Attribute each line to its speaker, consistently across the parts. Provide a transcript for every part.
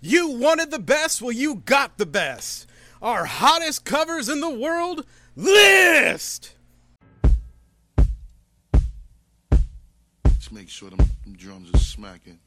Speaker 1: You wanted the best? Well, you got the best. Our hottest covers in the world list.
Speaker 2: Let's make sure them, drums are smacking.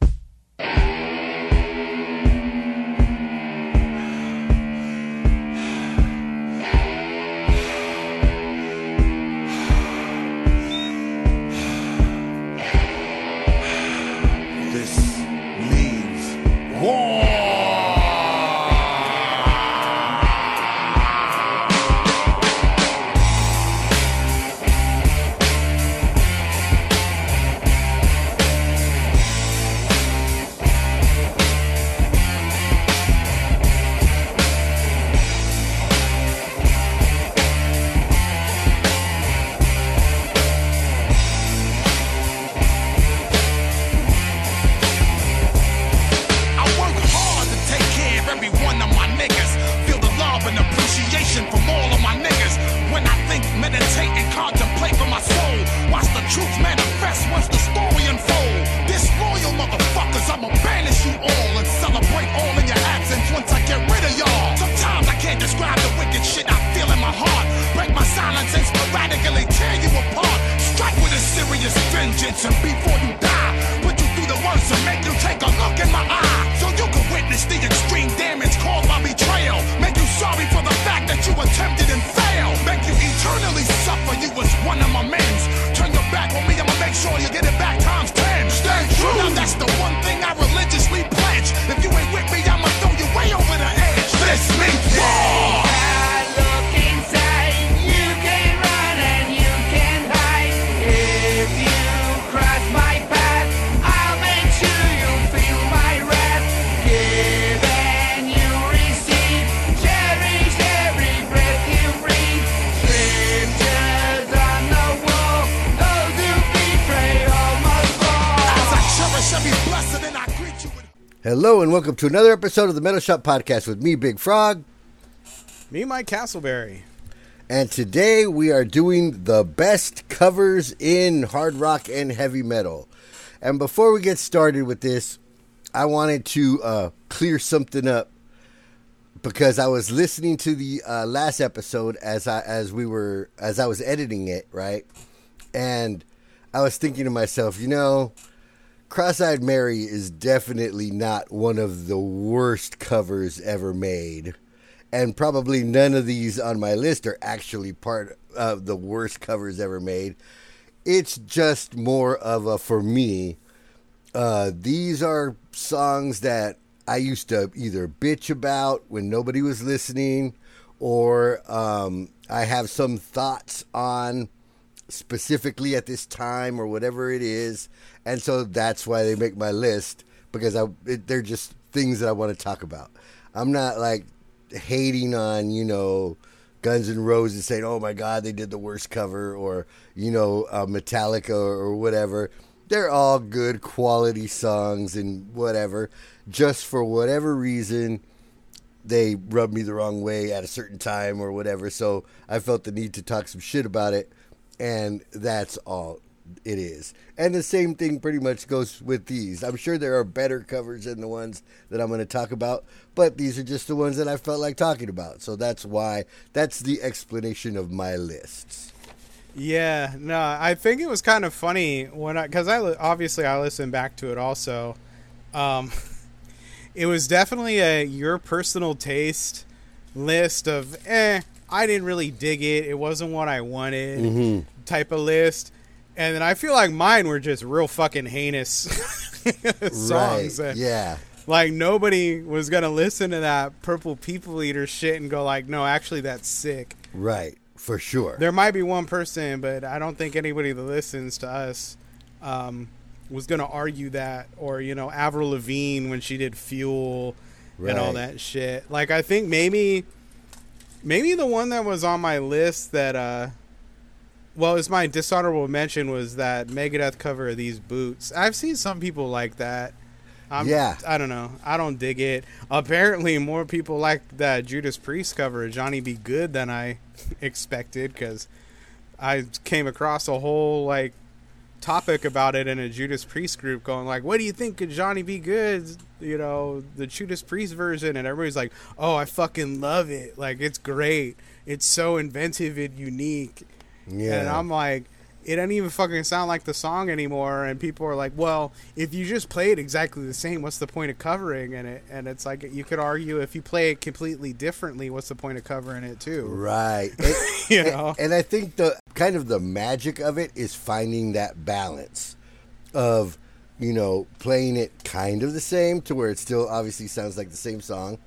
Speaker 3: And sporadically tear you apart. Strike with a serious vengeance and before you die, put you through the worst and make you take a look in my eye. So you can witness the extreme damage caused by betrayal. Make you sorry for the fact that you attempted and failed. Make you eternally suffer. You was one of my men's. Turn your back on me, I'ma make sure you get it back times ten. Stay true. Now that's the one thing I religiously pledge. If you ain't with me, I'ma throw you way over the edge. This means war.
Speaker 4: Hello and welcome to another episode of the Metal Shop Podcast with me, Big Frog.
Speaker 1: Me, Mike Castleberry.
Speaker 4: And today we are doing the best covers in hard rock and heavy metal. And before we get started with this, I wanted to uh, clear something up because I was listening to the uh, last episode as I as we were as I was editing it, right? And I was thinking to myself, you know, Cross-eyed Mary is definitely not one of the worst covers ever made. And probably none of these on my list are actually part of the worst covers ever made. It's just more of a, for me, uh, these are songs that I used to either bitch about when nobody was listening, or um, I have some thoughts on specifically at this time or whatever it is, and so that's why they make my list because I it, they're just things that I want to talk about. I'm not like hating on you know Guns N' Roses saying, "Oh my God, they did the worst cover," or you know uh, Metallica or whatever. They're all good quality songs and whatever. Just for whatever reason, they rubbed me the wrong way at a certain time or whatever. So I felt the need to talk some shit about it, and that's all it is. And the same thing pretty much goes with these. I'm sure there are better covers than the ones that I'm going to talk about, but these are just the ones that I felt like talking about. So that's why that's the explanation of my lists.
Speaker 1: Yeah, no, I think it was kind of funny when I, because I obviously I listened back to it also. Um, it was definitely a your personal taste list of eh, I didn't really dig it. It wasn't what I wanted type of list. And then I feel like mine were just real fucking heinous songs.
Speaker 4: right. Yeah.
Speaker 1: Like nobody was gonna listen to that purple people eater shit and go like, no, actually that's sick.
Speaker 4: Right. For sure.
Speaker 1: There might be one person, but I don't think anybody that listens to us um, was going to argue that. Or, you know, Avril Lavigne when she did Fuel and all that shit. Like, I think maybe, maybe the one that was on my list that, uh, well, it's my dishonorable mention was that Megadeth cover of these boots. I've seen some people like that. I'm,
Speaker 4: Yeah.
Speaker 1: I don't know. I don't dig it. Apparently, more people like that Judas Priest cover of Johnny B. Goode than I expected because I came across a whole like topic about it in a Judas Priest group, going like, "What do you think of Johnny B. Goode?" you know, the Judas Priest version?" And everybody's like, "Oh, I fucking love it! Like, it's great. It's so inventive and unique."
Speaker 4: Yeah.
Speaker 1: And I'm like, it doesn't even fucking sound like the song anymore. And people are like, well, if you just play it exactly the same, what's the point of covering in it? And it's like, you could argue if you play it completely differently, what's the point of covering it too?
Speaker 4: Right. And,
Speaker 1: You
Speaker 4: and-
Speaker 1: know?
Speaker 4: and I think the kind of the magic of it is finding that balance of, you know, playing it kind of the same to where it still obviously sounds like the same song,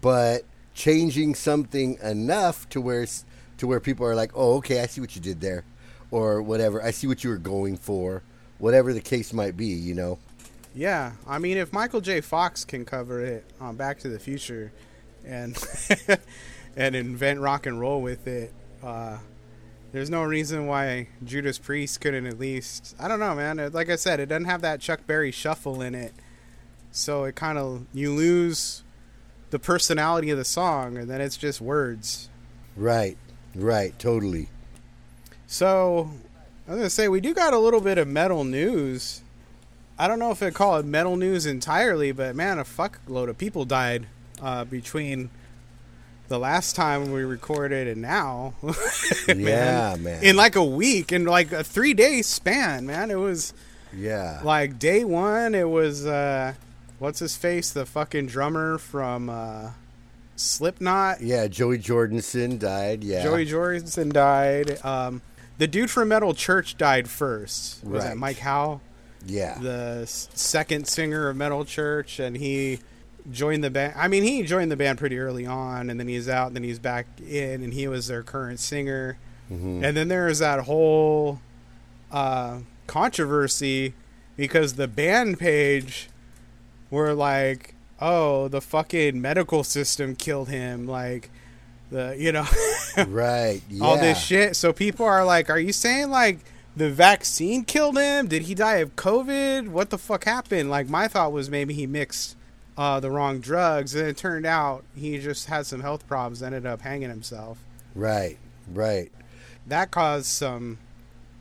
Speaker 4: but changing something enough to where it's, to where people are like, "Oh, okay, I see what you did there." Or whatever. I see what you were going for. Whatever the case might be, you know.
Speaker 1: Yeah, I mean, if Michael J. Fox can cover it on Back to the Future, and and invent rock and roll with it, uh, there's no reason why Judas Priest couldn't at least. I don't know, man. Like I said, it doesn't have that Chuck Berry shuffle in it, so it kind of you lose the personality of the song, and then it's just words.
Speaker 4: Right. Right, totally.
Speaker 1: So I was gonna say we do got a little bit of metal news. I don't know if I'd call it metal news entirely, but man, a fuckload of people died uh, between the last time we recorded and now.
Speaker 4: Yeah, man.
Speaker 1: In like a week, in like a three day span, man. It was
Speaker 4: Yeah.
Speaker 1: like day one. It was uh, what's his face, the fucking drummer from uh, Slipknot.
Speaker 4: Yeah, Joey Jordison died. Yeah.
Speaker 1: Joey Jordison died. Um, the dude from Metal Church died first. Was
Speaker 4: Right.
Speaker 1: that Mike Howe,
Speaker 4: Yeah.
Speaker 1: the second singer of Metal Church, and he joined the band. I mean, he joined the band pretty early on, and then he's out, and then he's back in, and he was their current singer.
Speaker 4: Mm-hmm.
Speaker 1: And then there was that whole uh, controversy because the band page were like, "Oh, the fucking medical system killed him," like the you know.
Speaker 4: right. Yeah.
Speaker 1: all this shit. So people are like, "Are you saying like the vaccine killed him? Did he die of COVID? What the fuck happened?" Like my thought was maybe he mixed uh, the wrong drugs, and it turned out he just had some health problems. Ended up hanging himself.
Speaker 4: Right. Right.
Speaker 1: That caused some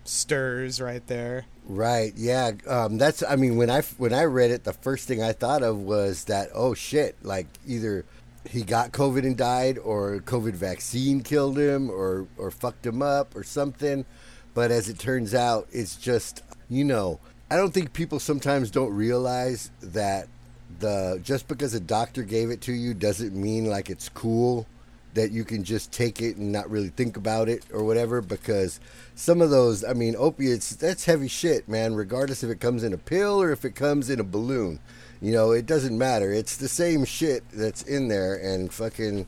Speaker 1: stirs right there.
Speaker 4: Right. Yeah. Um, that's. I mean, when I when I read it, the first thing I thought of was that oh shit, like either he got COVID and died, or COVID vaccine killed him, or or fucked him up, or something. But as it turns out, it's just you know. I don't think people sometimes don't realize that the just because a doctor gave it to you doesn't mean like it's cool that you can just take it and not really think about it or whatever because some of those i mean opiates that's heavy shit man regardless if it comes in a pill or if it comes in a balloon. You know it doesn't matter. It's the same shit that's in there and fucking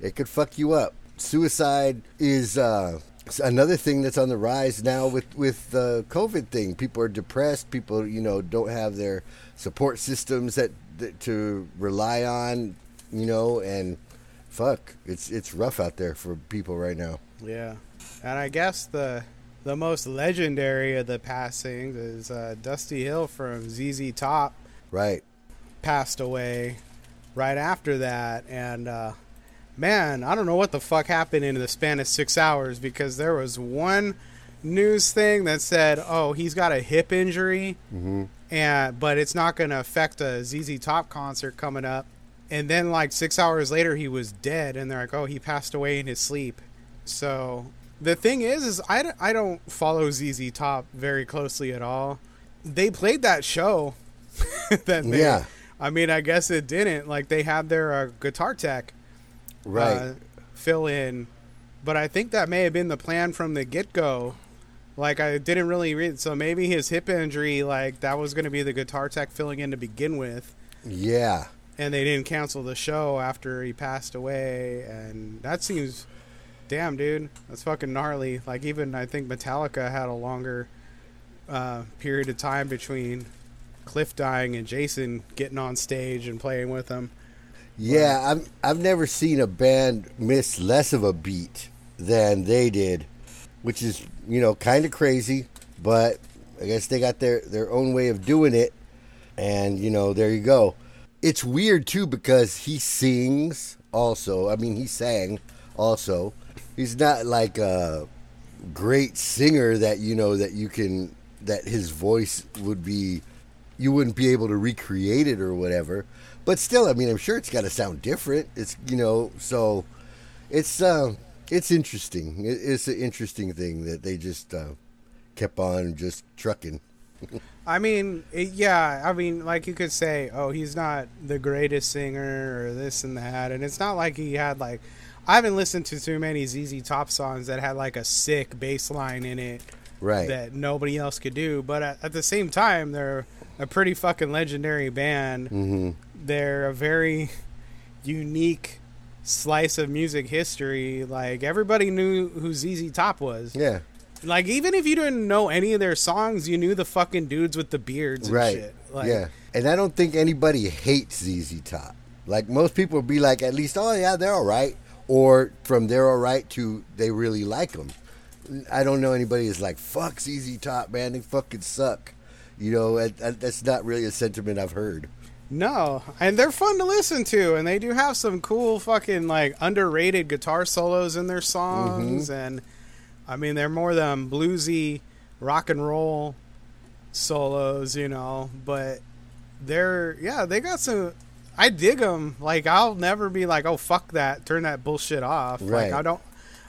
Speaker 4: it could fuck you up. Suicide is uh another thing that's on the rise now with with the covid thing. People are depressed. People you know don't have their support systems that, that to rely on you know and fuck it's it's rough out there for people right now.
Speaker 1: Yeah, and I guess the the most legendary of the passings is uh, Dusty Hill from ZZ Top.
Speaker 4: right.
Speaker 1: passed away right after that. And uh man i don't know what the fuck happened in the span of six hours because there was one news thing that said oh he's got a hip injury. And but it's not going to affect a zz top concert coming up and then like six hours later he was dead and they're like oh he passed away in his sleep so the thing is is i, d- I don't follow zz top very closely at all they played that show that they,
Speaker 4: Yeah.
Speaker 1: I mean, I guess it didn't. Like they had their uh, guitar tech
Speaker 4: right
Speaker 1: uh, fill in, but I think that may have been the plan from the get go. Like I didn't really read, so maybe his hip injury, like that was going to be the guitar tech filling in to begin with,
Speaker 4: yeah
Speaker 1: and they didn't cancel the show after he passed away, and that seems, damn, dude, that's fucking gnarly. Like even I think Metallica had a longer uh, period of time between Cliff dying and Jason getting on stage and playing with them.
Speaker 4: Yeah, I've I've never seen a band miss less of a beat than they did, which is you know kind of crazy, but I guess they got their their own way of doing it, and you know there you go. It's weird too because he sings also. I mean, he sang also. He's not like a great singer that you know that you can that his voice would be you wouldn't be able to recreate it or whatever. But still, I mean, I'm sure it's got to sound different. It's you know, so it's uh, it's interesting. It's an interesting thing that they just uh, kept on just trucking.
Speaker 1: I mean, it, yeah, I mean, like you could say, oh, he's not the greatest singer or this and that, and it's not like he had like. I haven't listened to too many ZZ Top songs that had like a sick bass line in it
Speaker 4: Right.
Speaker 1: that nobody else could do. But at, at the same time, they're a pretty fucking legendary band.
Speaker 4: hmm
Speaker 1: They're a very unique slice of music history. Like everybody knew who ZZ Top was.
Speaker 4: Yeah.
Speaker 1: Like even if you didn't know any of their songs, you knew the fucking dudes with the beards and
Speaker 4: Right.
Speaker 1: shit. Like,
Speaker 4: yeah. And I don't think anybody hates ZZ Top. Like most people would be like, at least, oh yeah, they're all right, or from they're all right to they really like them. I don't know anybody is like, fuck ZZ Top, man, they fucking suck. You know, and, and that's not really a sentiment I've heard.
Speaker 1: No, and they're fun to listen to, and they do have some cool fucking like underrated guitar solos in their songs, mm-hmm. and I mean they're more than bluesy rock and roll solos, you know. But they're yeah, they got some. I dig them. Like I'll never be like, oh fuck that, turn that bullshit off.
Speaker 4: Right.
Speaker 1: Like I don't.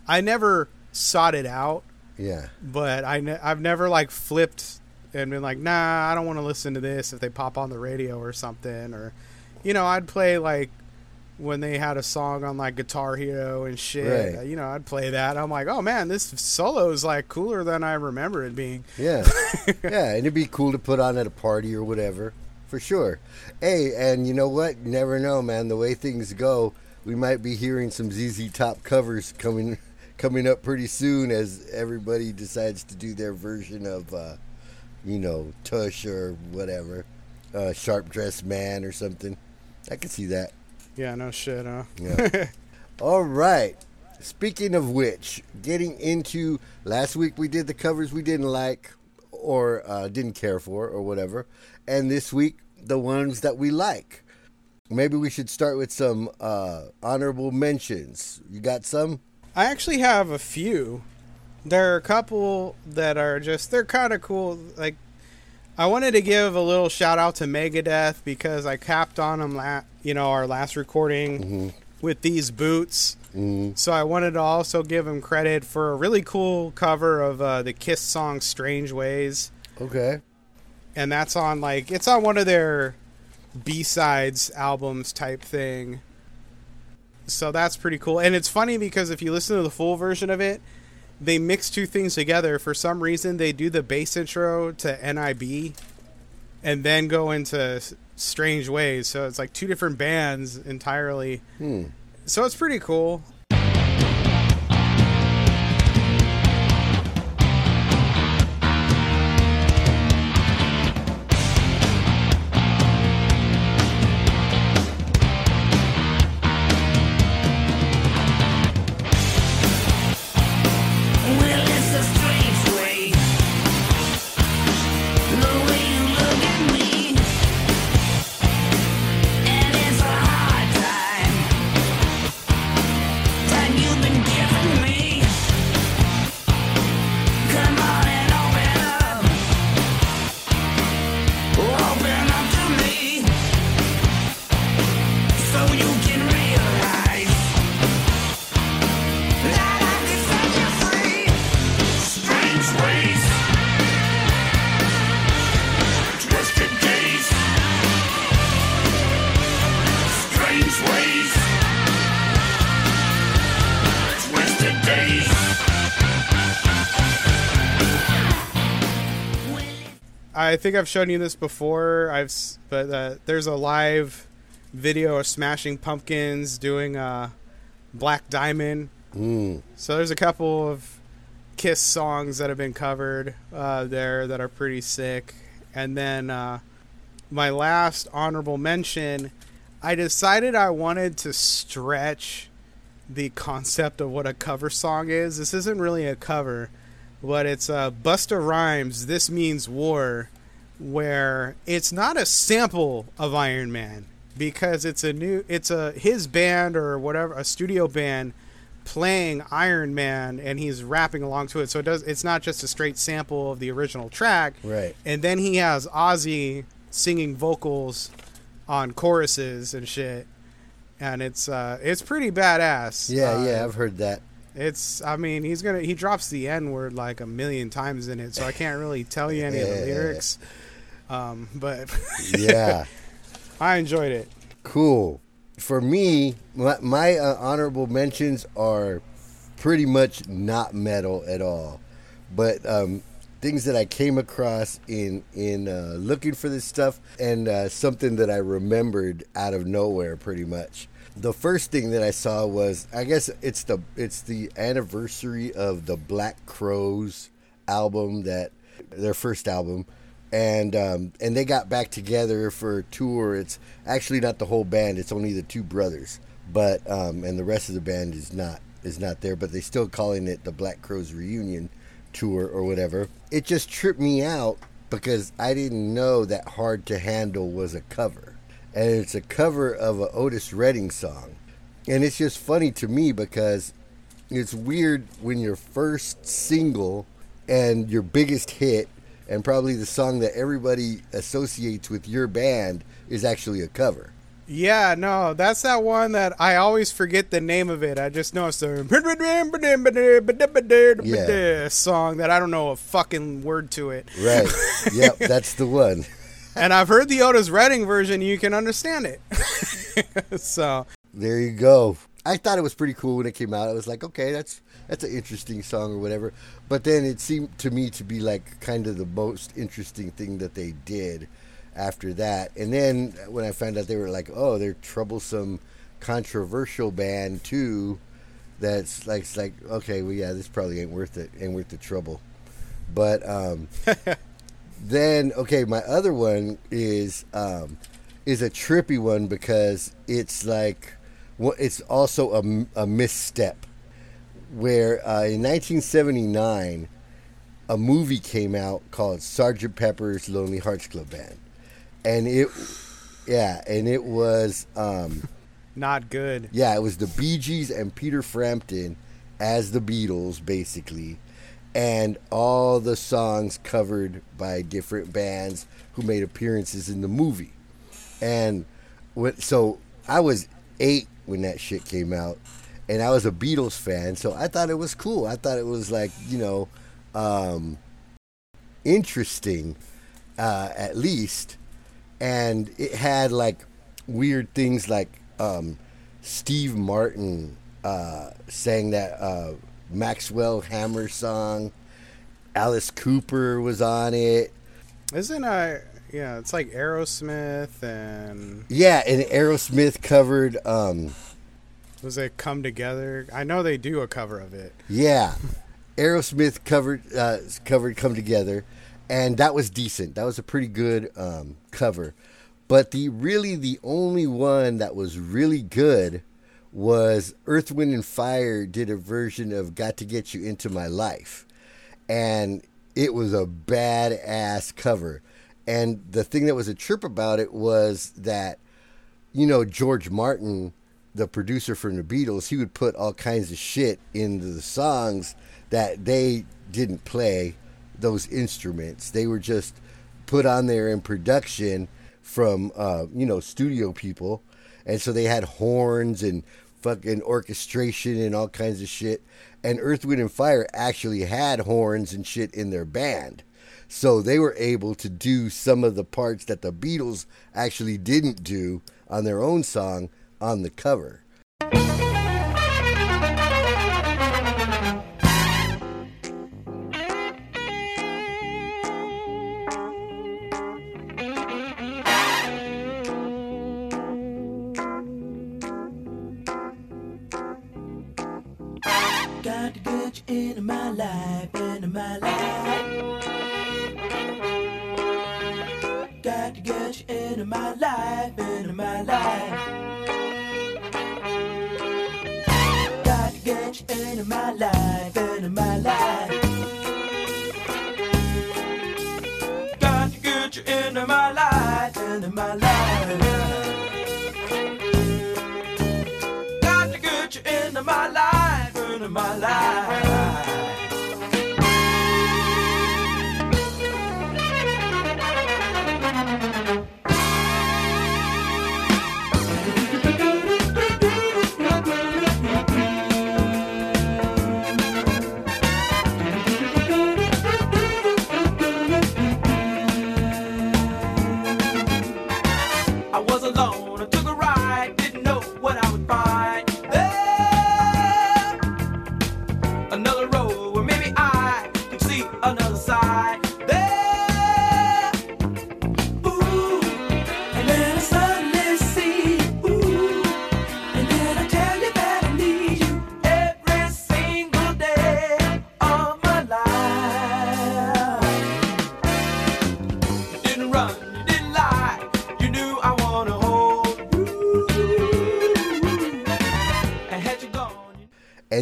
Speaker 1: I never sought it out,
Speaker 4: Yeah.
Speaker 1: but I ne- I've never like flipped and been like, nah, I don't want to listen to this if they pop on the radio or something. Or, you know, I'd play like when they had a song on like Guitar Hero and shit.
Speaker 4: Right.
Speaker 1: You know, I'd play that. I'm like, oh man, this solo is like cooler than I remember it being.
Speaker 4: Yeah. yeah, and it'd be cool to put on at a party or whatever, for sure. Hey, and you know what? You never know, man. The way things go, we might be hearing some ZZ Top covers coming coming up pretty soon as everybody decides to do their version of, uh, you know, Tush or whatever, uh, Sharp Dressed Man or something. I could see that.
Speaker 1: Yeah, no shit, huh?
Speaker 4: Yeah. All right. Speaking of which, getting into last week, we did the covers we didn't like or uh, didn't care for or whatever, and this week the ones that we like. Maybe we should start with some uh, honorable mentions. You got some?
Speaker 1: I actually have a few. There are a couple that are just they're kind of cool. Like I wanted to give a little shout out to Megadeth because I capped on them, la- you know, our last recording with these boots. So I wanted to also give them credit for a really cool cover of uh, the Kiss song "Strange Ways,"
Speaker 4: Okay.
Speaker 1: and that's on like it's on one of their B sides albums type thing. So that's pretty cool. And it's funny because if you listen to the full version of it, they mix two things together. For some reason, they do the bass intro to NIB and then go into Strange Ways. So it's like two different bands entirely.
Speaker 4: Hmm.
Speaker 1: So it's pretty cool.
Speaker 5: I
Speaker 1: think I've shown you this before. I've but uh, there's a live video of Smashing Pumpkins doing uh, Black Diamond.
Speaker 4: Mm.
Speaker 1: So there's a couple of Kiss songs that have been covered uh, there that are pretty sick. And then uh, my last honorable mention, I decided I wanted to stretch the concept of what a cover song is. This isn't really a cover, but it's uh, Busta Rhymes. This means war, where it's not a sample of Iron Man because it's a new, it's a his band or whatever, a studio band playing Iron Man and he's rapping along to it. So it does it's not just a straight sample of the original track.
Speaker 4: Right.
Speaker 1: And then he has Ozzy singing vocals on choruses and shit. And it's uh it's pretty badass.
Speaker 4: Yeah,
Speaker 1: Uh,
Speaker 4: yeah, I've heard that.
Speaker 1: It's I mean, he's gonna he drops the N word like a million times in it, so I can't really tell you any of the lyrics. Um, but
Speaker 4: Yeah.
Speaker 1: I enjoyed it.
Speaker 4: Cool. For me, my, my uh, honorable mentions are pretty much not metal at all, but um, things that I came across in in uh, looking for this stuff, and uh, something that I remembered out of nowhere, pretty much. The first thing that I saw was, I guess it's the it's the anniversary of the Black Crowes album that their first album and um, and they got back together for a tour. It's actually not the whole band; it's only the two brothers. But um, and the rest of the band is not is not there. But they're still calling it the Black Crowes reunion tour or whatever. It just tripped me out because I didn't know that "Hard to Handle" was a cover, and it's a cover of a Otis Redding song. And it's just funny to me because it's weird when your first single and your biggest hit and probably the song that everybody associates with your band is actually a cover.
Speaker 1: Yeah, no, that's that one that I always forget the name of it. I just know it's the
Speaker 4: Yeah.
Speaker 1: song that I don't know a fucking word to it.
Speaker 4: Right. yep, that's the one.
Speaker 1: And I've heard the Otis Redding version. You can understand it. so
Speaker 4: There you go. I thought it was pretty cool when it came out. I was like, okay, that's that's an interesting song or whatever. But then it seemed to me to be like kind of the most interesting thing that they did after that. And then when I found out they were like, oh, they're troublesome, controversial band too. That's like it's like okay, well yeah, this probably ain't worth it, ain't worth the trouble. But um, then okay, my other one is um, is a trippy one because it's like well, it's also a, a misstep. Where uh, in 1979, a movie came out called Sergeant Pepper's Lonely Hearts Club Band, and it, yeah, and it was, um,
Speaker 1: not good.
Speaker 4: yeah, it was the Bee Gees and Peter Frampton as the Beatles, basically, and all the songs covered by different bands who made appearances in the movie. And what, so I was eight when that shit came out, and I was a Beatles fan, so I thought it was cool. I thought it was like, you know, um, interesting, uh, at least. And it had like weird things like um, Steve Martin uh, sang that uh, Maxwell Hammer song. Alice Cooper was on it.
Speaker 1: Isn't I? Yeah, it's like Aerosmith and
Speaker 4: Yeah, and Aerosmith covered. Um,
Speaker 1: was it Come Together? I know they do a cover of it.
Speaker 4: yeah, Aerosmith covered uh, covered "Come Together," and that was decent. That was a pretty good um, cover. But the really the only one that was really good was Earth, Wind and Fire did a version of "Got to Get You Into My Life," and it was a badass cover. And the thing that was a trip about it was that you know, George Martin, the producer from the Beatles, he would put all kinds of shit into the songs that they didn't play those instruments. They were just put on there in production from, uh, you know, studio people. And so they had horns and fucking orchestration and all kinds of shit. And Earth, Wind, and Fire actually had horns and shit in their band. So they were able to do some of the parts that the Beatles actually didn't do on their own song on the cover.
Speaker 6: My life.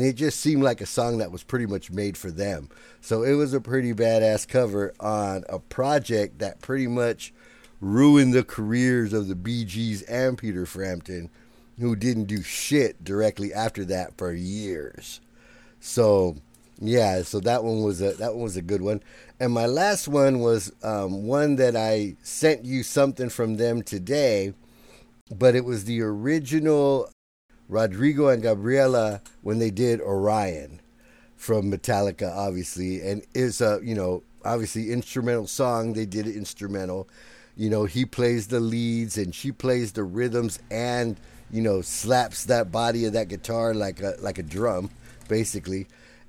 Speaker 6: And
Speaker 4: it just seemed like a song that was pretty much made for them. So it was a pretty badass cover on a project that pretty much ruined the careers of the Bee Gees and Peter Frampton, who didn't do shit directly after that for years. So yeah, so that one was a that one was a good one. And my last one was um, one that I sent you something from them today, but it was the original Rodrigo and Gabriela when they did Orion from Metallica, obviously, and it's a you know obviously instrumental song. They did it instrumental. You know, he plays the leads and she plays the rhythms and you know slaps that body of that guitar like a like a drum, basically.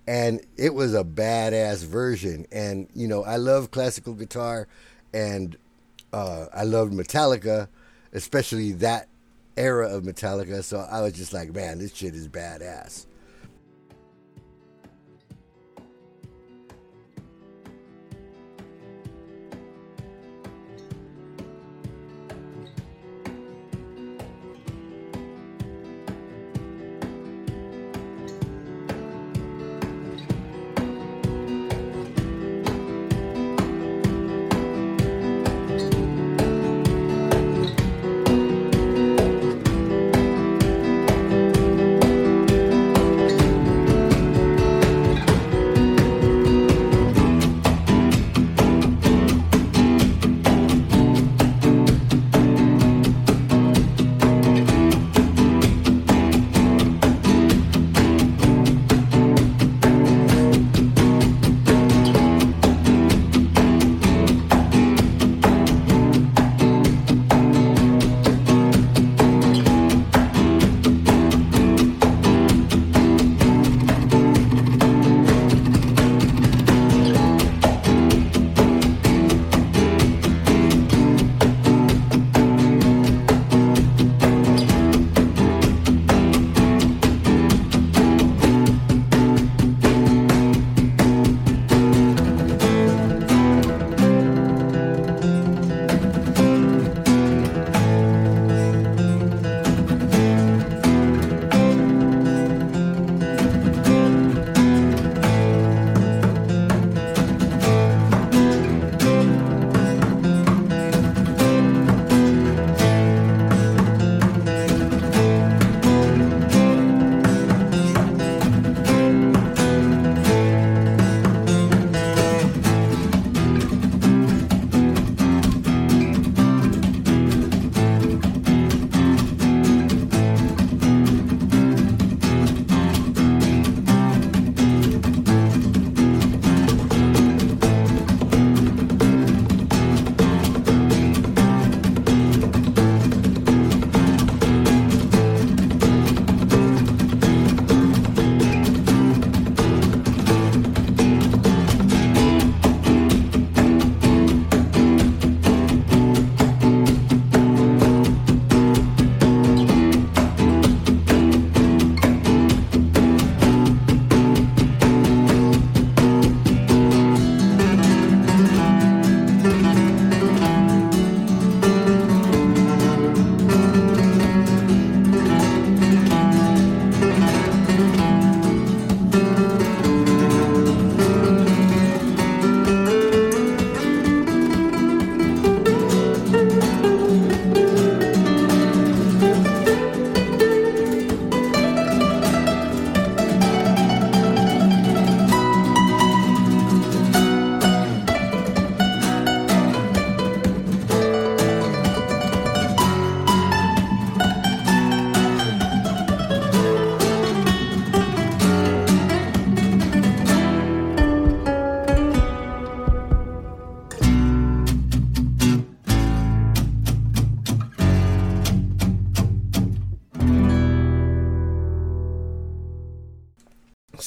Speaker 4: And it was a badass version. And you know, I love classical guitar, and uh, I loved Metallica, especially that era of Metallica. So I was just like, man, this shit is badass.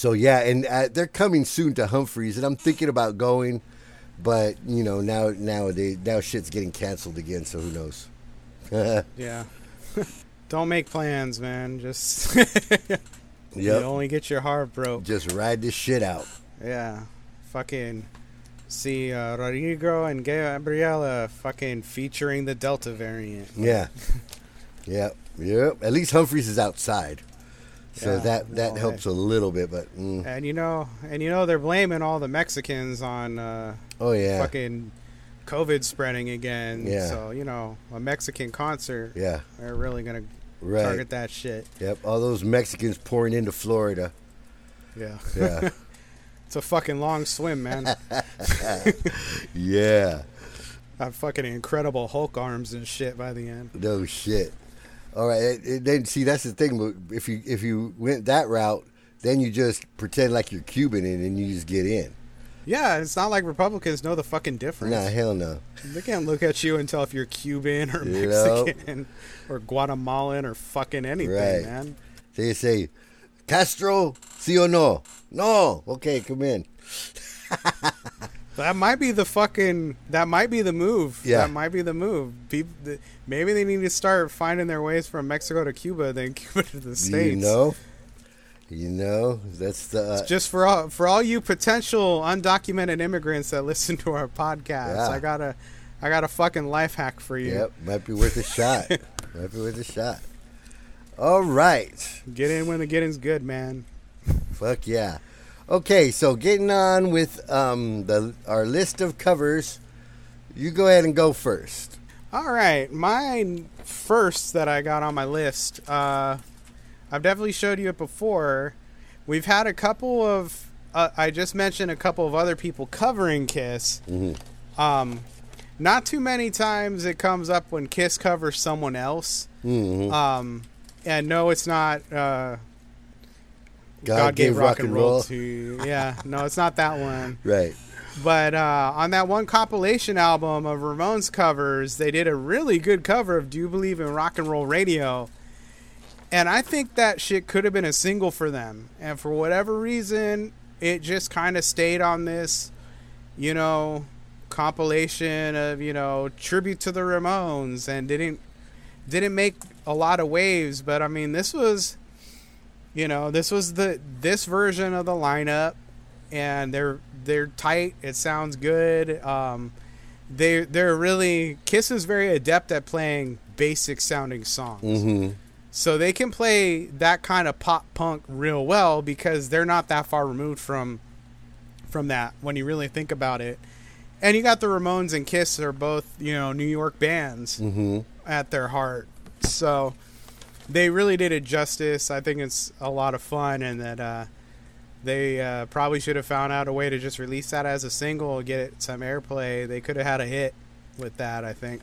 Speaker 4: So yeah, and uh, they're coming soon to Humphreys, and I'm thinking about going, but you know now nowadays now shit's getting canceled again, so who knows?
Speaker 1: Yeah. Don't make plans, man. Just you only get your heart broke.
Speaker 4: Just ride this shit out.
Speaker 1: Yeah. Fucking see uh, Rodrigo and Gabriela fucking featuring the Delta variant.
Speaker 4: Yeah. yep. Yep. At least Humphreys is outside. So
Speaker 1: Yeah,
Speaker 4: that that
Speaker 1: no
Speaker 4: helps a little bit, but mm,
Speaker 1: And you know, and you know they're blaming all the Mexicans on uh,
Speaker 4: oh yeah,
Speaker 1: fucking COVID spreading again.
Speaker 4: Yeah.
Speaker 1: So you know, a Mexican concert,
Speaker 4: yeah,
Speaker 1: they're really gonna
Speaker 4: right.
Speaker 1: target that shit.
Speaker 4: Yep, all those Mexicans pouring into Florida.
Speaker 1: Yeah.
Speaker 4: Yeah,
Speaker 1: It's a fucking long swim, man.
Speaker 4: yeah,
Speaker 1: I fucking incredible Hulk arms and shit by the end.
Speaker 4: no shit. All right, it, it- then see that's the thing. but If you if you went that route, then you just pretend like you're Cuban and then you just get in.
Speaker 1: Yeah, it's not like Republicans know the fucking difference.
Speaker 4: Nah, hell no.
Speaker 1: They can't look at you and tell if you're Cuban or
Speaker 4: You know?
Speaker 1: Mexican or Guatemalan or fucking anything,
Speaker 4: Right.
Speaker 1: man.
Speaker 4: They say, Castro, sí o no? No. Okay, come in.
Speaker 1: That might be the fucking. That might be the move.
Speaker 4: Yeah.
Speaker 1: That might be the move. People, maybe they need to start finding their ways from Mexico to Cuba, then Cuba to the states.
Speaker 4: You know, you know that's the uh,
Speaker 1: Just for all for all you potential undocumented immigrants that listen to our podcast,
Speaker 4: Yeah.
Speaker 1: I got a, I got a fucking life hack for you.
Speaker 4: Yep, might be worth a shot. might be worth a shot. All right.
Speaker 1: Get in when the getting's good, man.
Speaker 4: Fuck yeah. Okay, so getting on with um, the our list of covers. You go ahead and go first.
Speaker 1: All right, my first that I got on my list. Uh, I've definitely showed you it before. We've had a couple of. Uh, I just mentioned a couple of other people covering Kiss. Um, not too many times it comes up when Kiss covers someone else.
Speaker 4: Mhm.
Speaker 1: Um, and no, it's not. Uh,
Speaker 4: God, gave rock and roll.
Speaker 1: to you. Yeah, no, it's not that one.
Speaker 4: Right.
Speaker 1: But uh, on that one compilation album of Ramones covers, they did a really good cover of "Do You Believe in Rock and Roll Radio," and I think that shit could have been a single for them. And for whatever reason, it just kind of stayed on this, you know, compilation of you know tribute to the Ramones, and didn't didn't make a lot of waves. But I mean, this was, you know, this was the this version of the lineup and they're they're tight. It sounds good. Um, they they're really Kiss is very adept at playing basic sounding songs.
Speaker 4: Mm-hmm.
Speaker 1: So they can play that kind of pop punk real well because they're not that far removed from from that when you really think about it. And you got the Ramones and Kiss are both, you know, New York bands
Speaker 4: Mm-hmm.
Speaker 1: at their heart. So they really did it justice. I think it's a lot of fun, and that uh, they uh, probably should have found out a way to just release that as a single, get it some airplay. They could have had a hit with that. I think.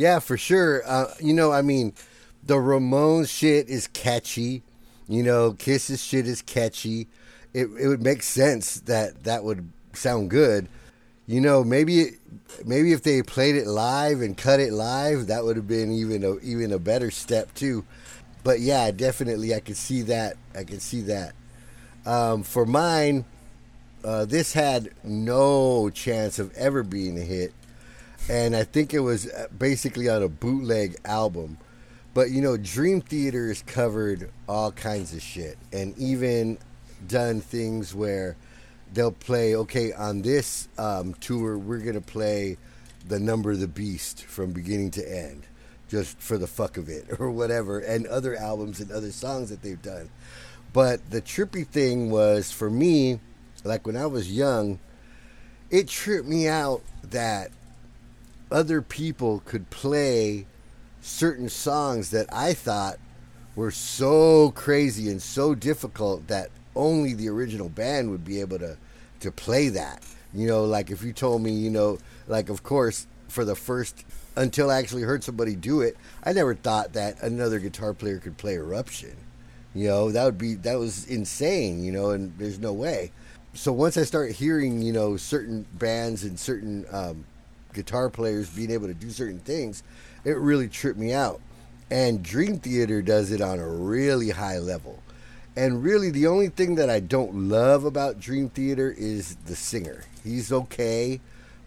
Speaker 4: Yeah, for sure. Uh, you know, I mean, the Ramones shit is catchy. You know, Kiss's shit is catchy. It it would make sense that that would sound good. You know, maybe maybe if they played it live and cut it live, that would have been even a even a better step too. But yeah, definitely, I could see that. I could see that. Um, for mine, uh, this had no chance of ever being a hit, and I think it was uh, basically on a bootleg album. But you know, Dream Theater has covered all kinds of shit, and even done things where they'll play. Okay, on this um, tour, we're gonna play the Number of the Beast from beginning to end, just for the fuck of it, or whatever, and other albums and other songs that they've done. But the trippy thing was for me, like when I was young, it tripped me out that other people could play certain songs that I thought were so crazy and so difficult that only the original band would be able to to play that. You know, like if you told me, you know, like of course for the first until I actually heard somebody do it, I never thought that another guitar player could play Eruption. You know, that would be that was insane, you know, and there's no way. So once I start hearing, you know, certain bands and certain um, guitar players being able to do certain things, it really tripped me out. And Dream Theater does it on a really high level. And really, the only thing that I don't love about Dream Theater is the singer. He's okay,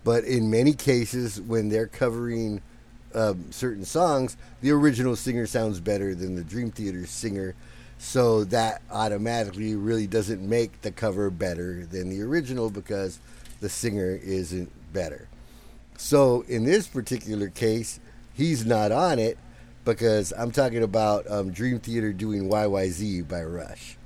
Speaker 4: but in many cases, when they're covering um, certain songs, the original singer sounds better than the Dream Theater singer. So that automatically really doesn't make the cover better than the original because the singer isn't better. So in this particular case, he's not on it because I'm talking about um, Dream Theater doing YYZ by Rush.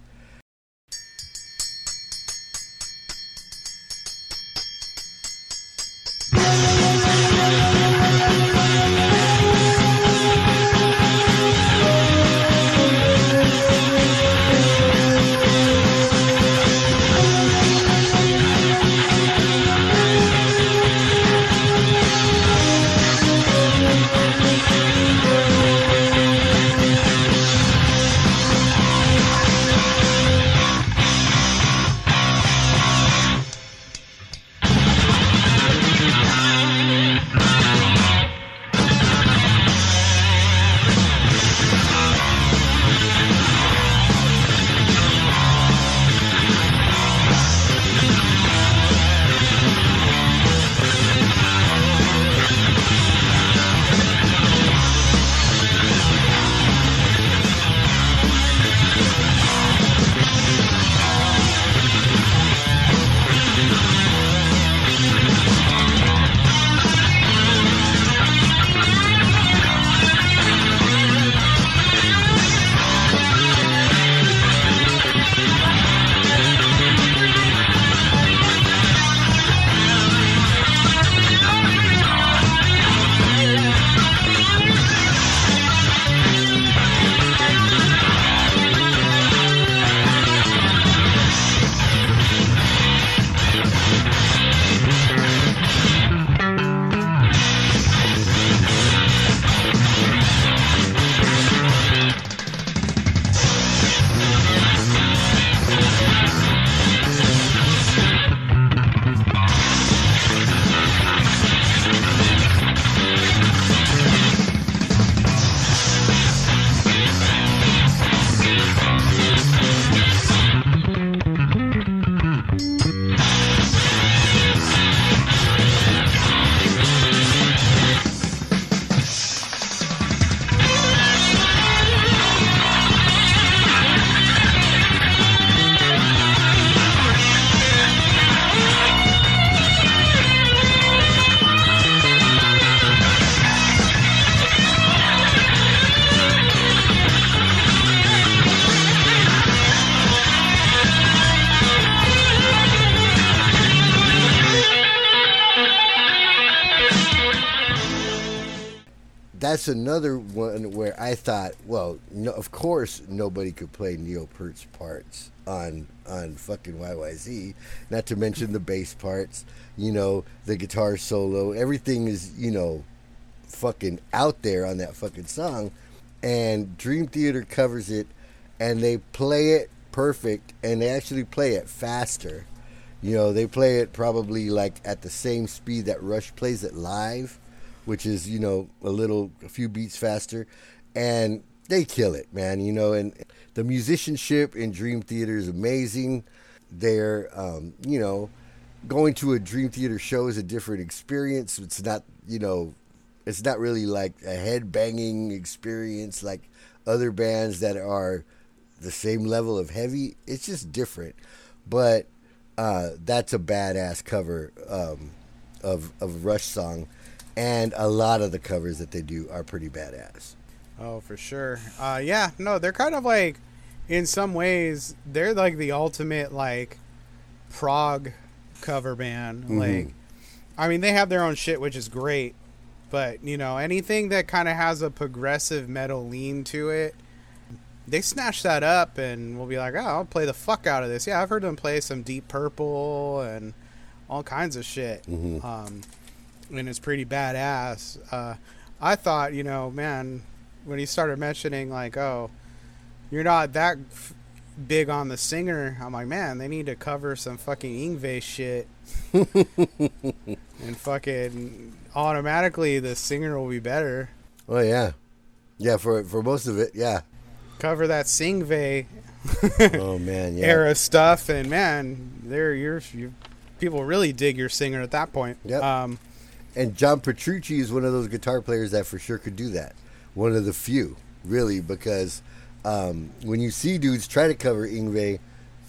Speaker 4: Another one where I thought, well, no, of course nobody could play Neil Peart's parts on on fucking YYZ. Not to mention the bass parts, you know, the guitar solo. Everything is, you know, fucking out there on that fucking song. And Dream Theater covers it and they play it perfect and they actually play it faster. You know, they play it probably like at the same speed that Rush plays it live, which is, you know, a little, a few beats faster. And they kill it, man. You know, and the musicianship in Dream Theater is amazing. They're, um, you know, going to a Dream Theater show is a different experience. It's not, you know, it's not really like a head banging experience like other bands that are the same level of heavy. It's just different. But uh, that's a badass cover um, of of Rush song, and a lot of the covers that they do are pretty badass.
Speaker 1: Oh, for sure. Uh, yeah, no, they're kind of like, in some ways, they're like the ultimate like prog cover band. Like, I mean, they have their own shit, which is great, but you know, anything that kind of has a progressive metal lean to it, they snatch that up, and we'll be like, oh, I'll play the fuck out of this. Yeah, I've heard them play some Deep Purple and all kinds of shit. Um, and it's pretty badass. Uh, I thought, you know, man, when he started mentioning like, oh, you're not that f- big on the singer, I'm like, man, they need to cover some fucking Yngwie shit, and fucking automatically the singer will be better.
Speaker 4: Oh yeah, yeah. For for most of it, yeah.
Speaker 1: Cover that Singve
Speaker 4: Oh man, yeah.
Speaker 1: era stuff, and man, there you're you people really dig your singer at that point.
Speaker 4: Yep.
Speaker 1: Um,
Speaker 4: And John Petrucci is one of those guitar players that for sure could do that. One of the few, really, because um, when you see dudes try to cover Yngwie,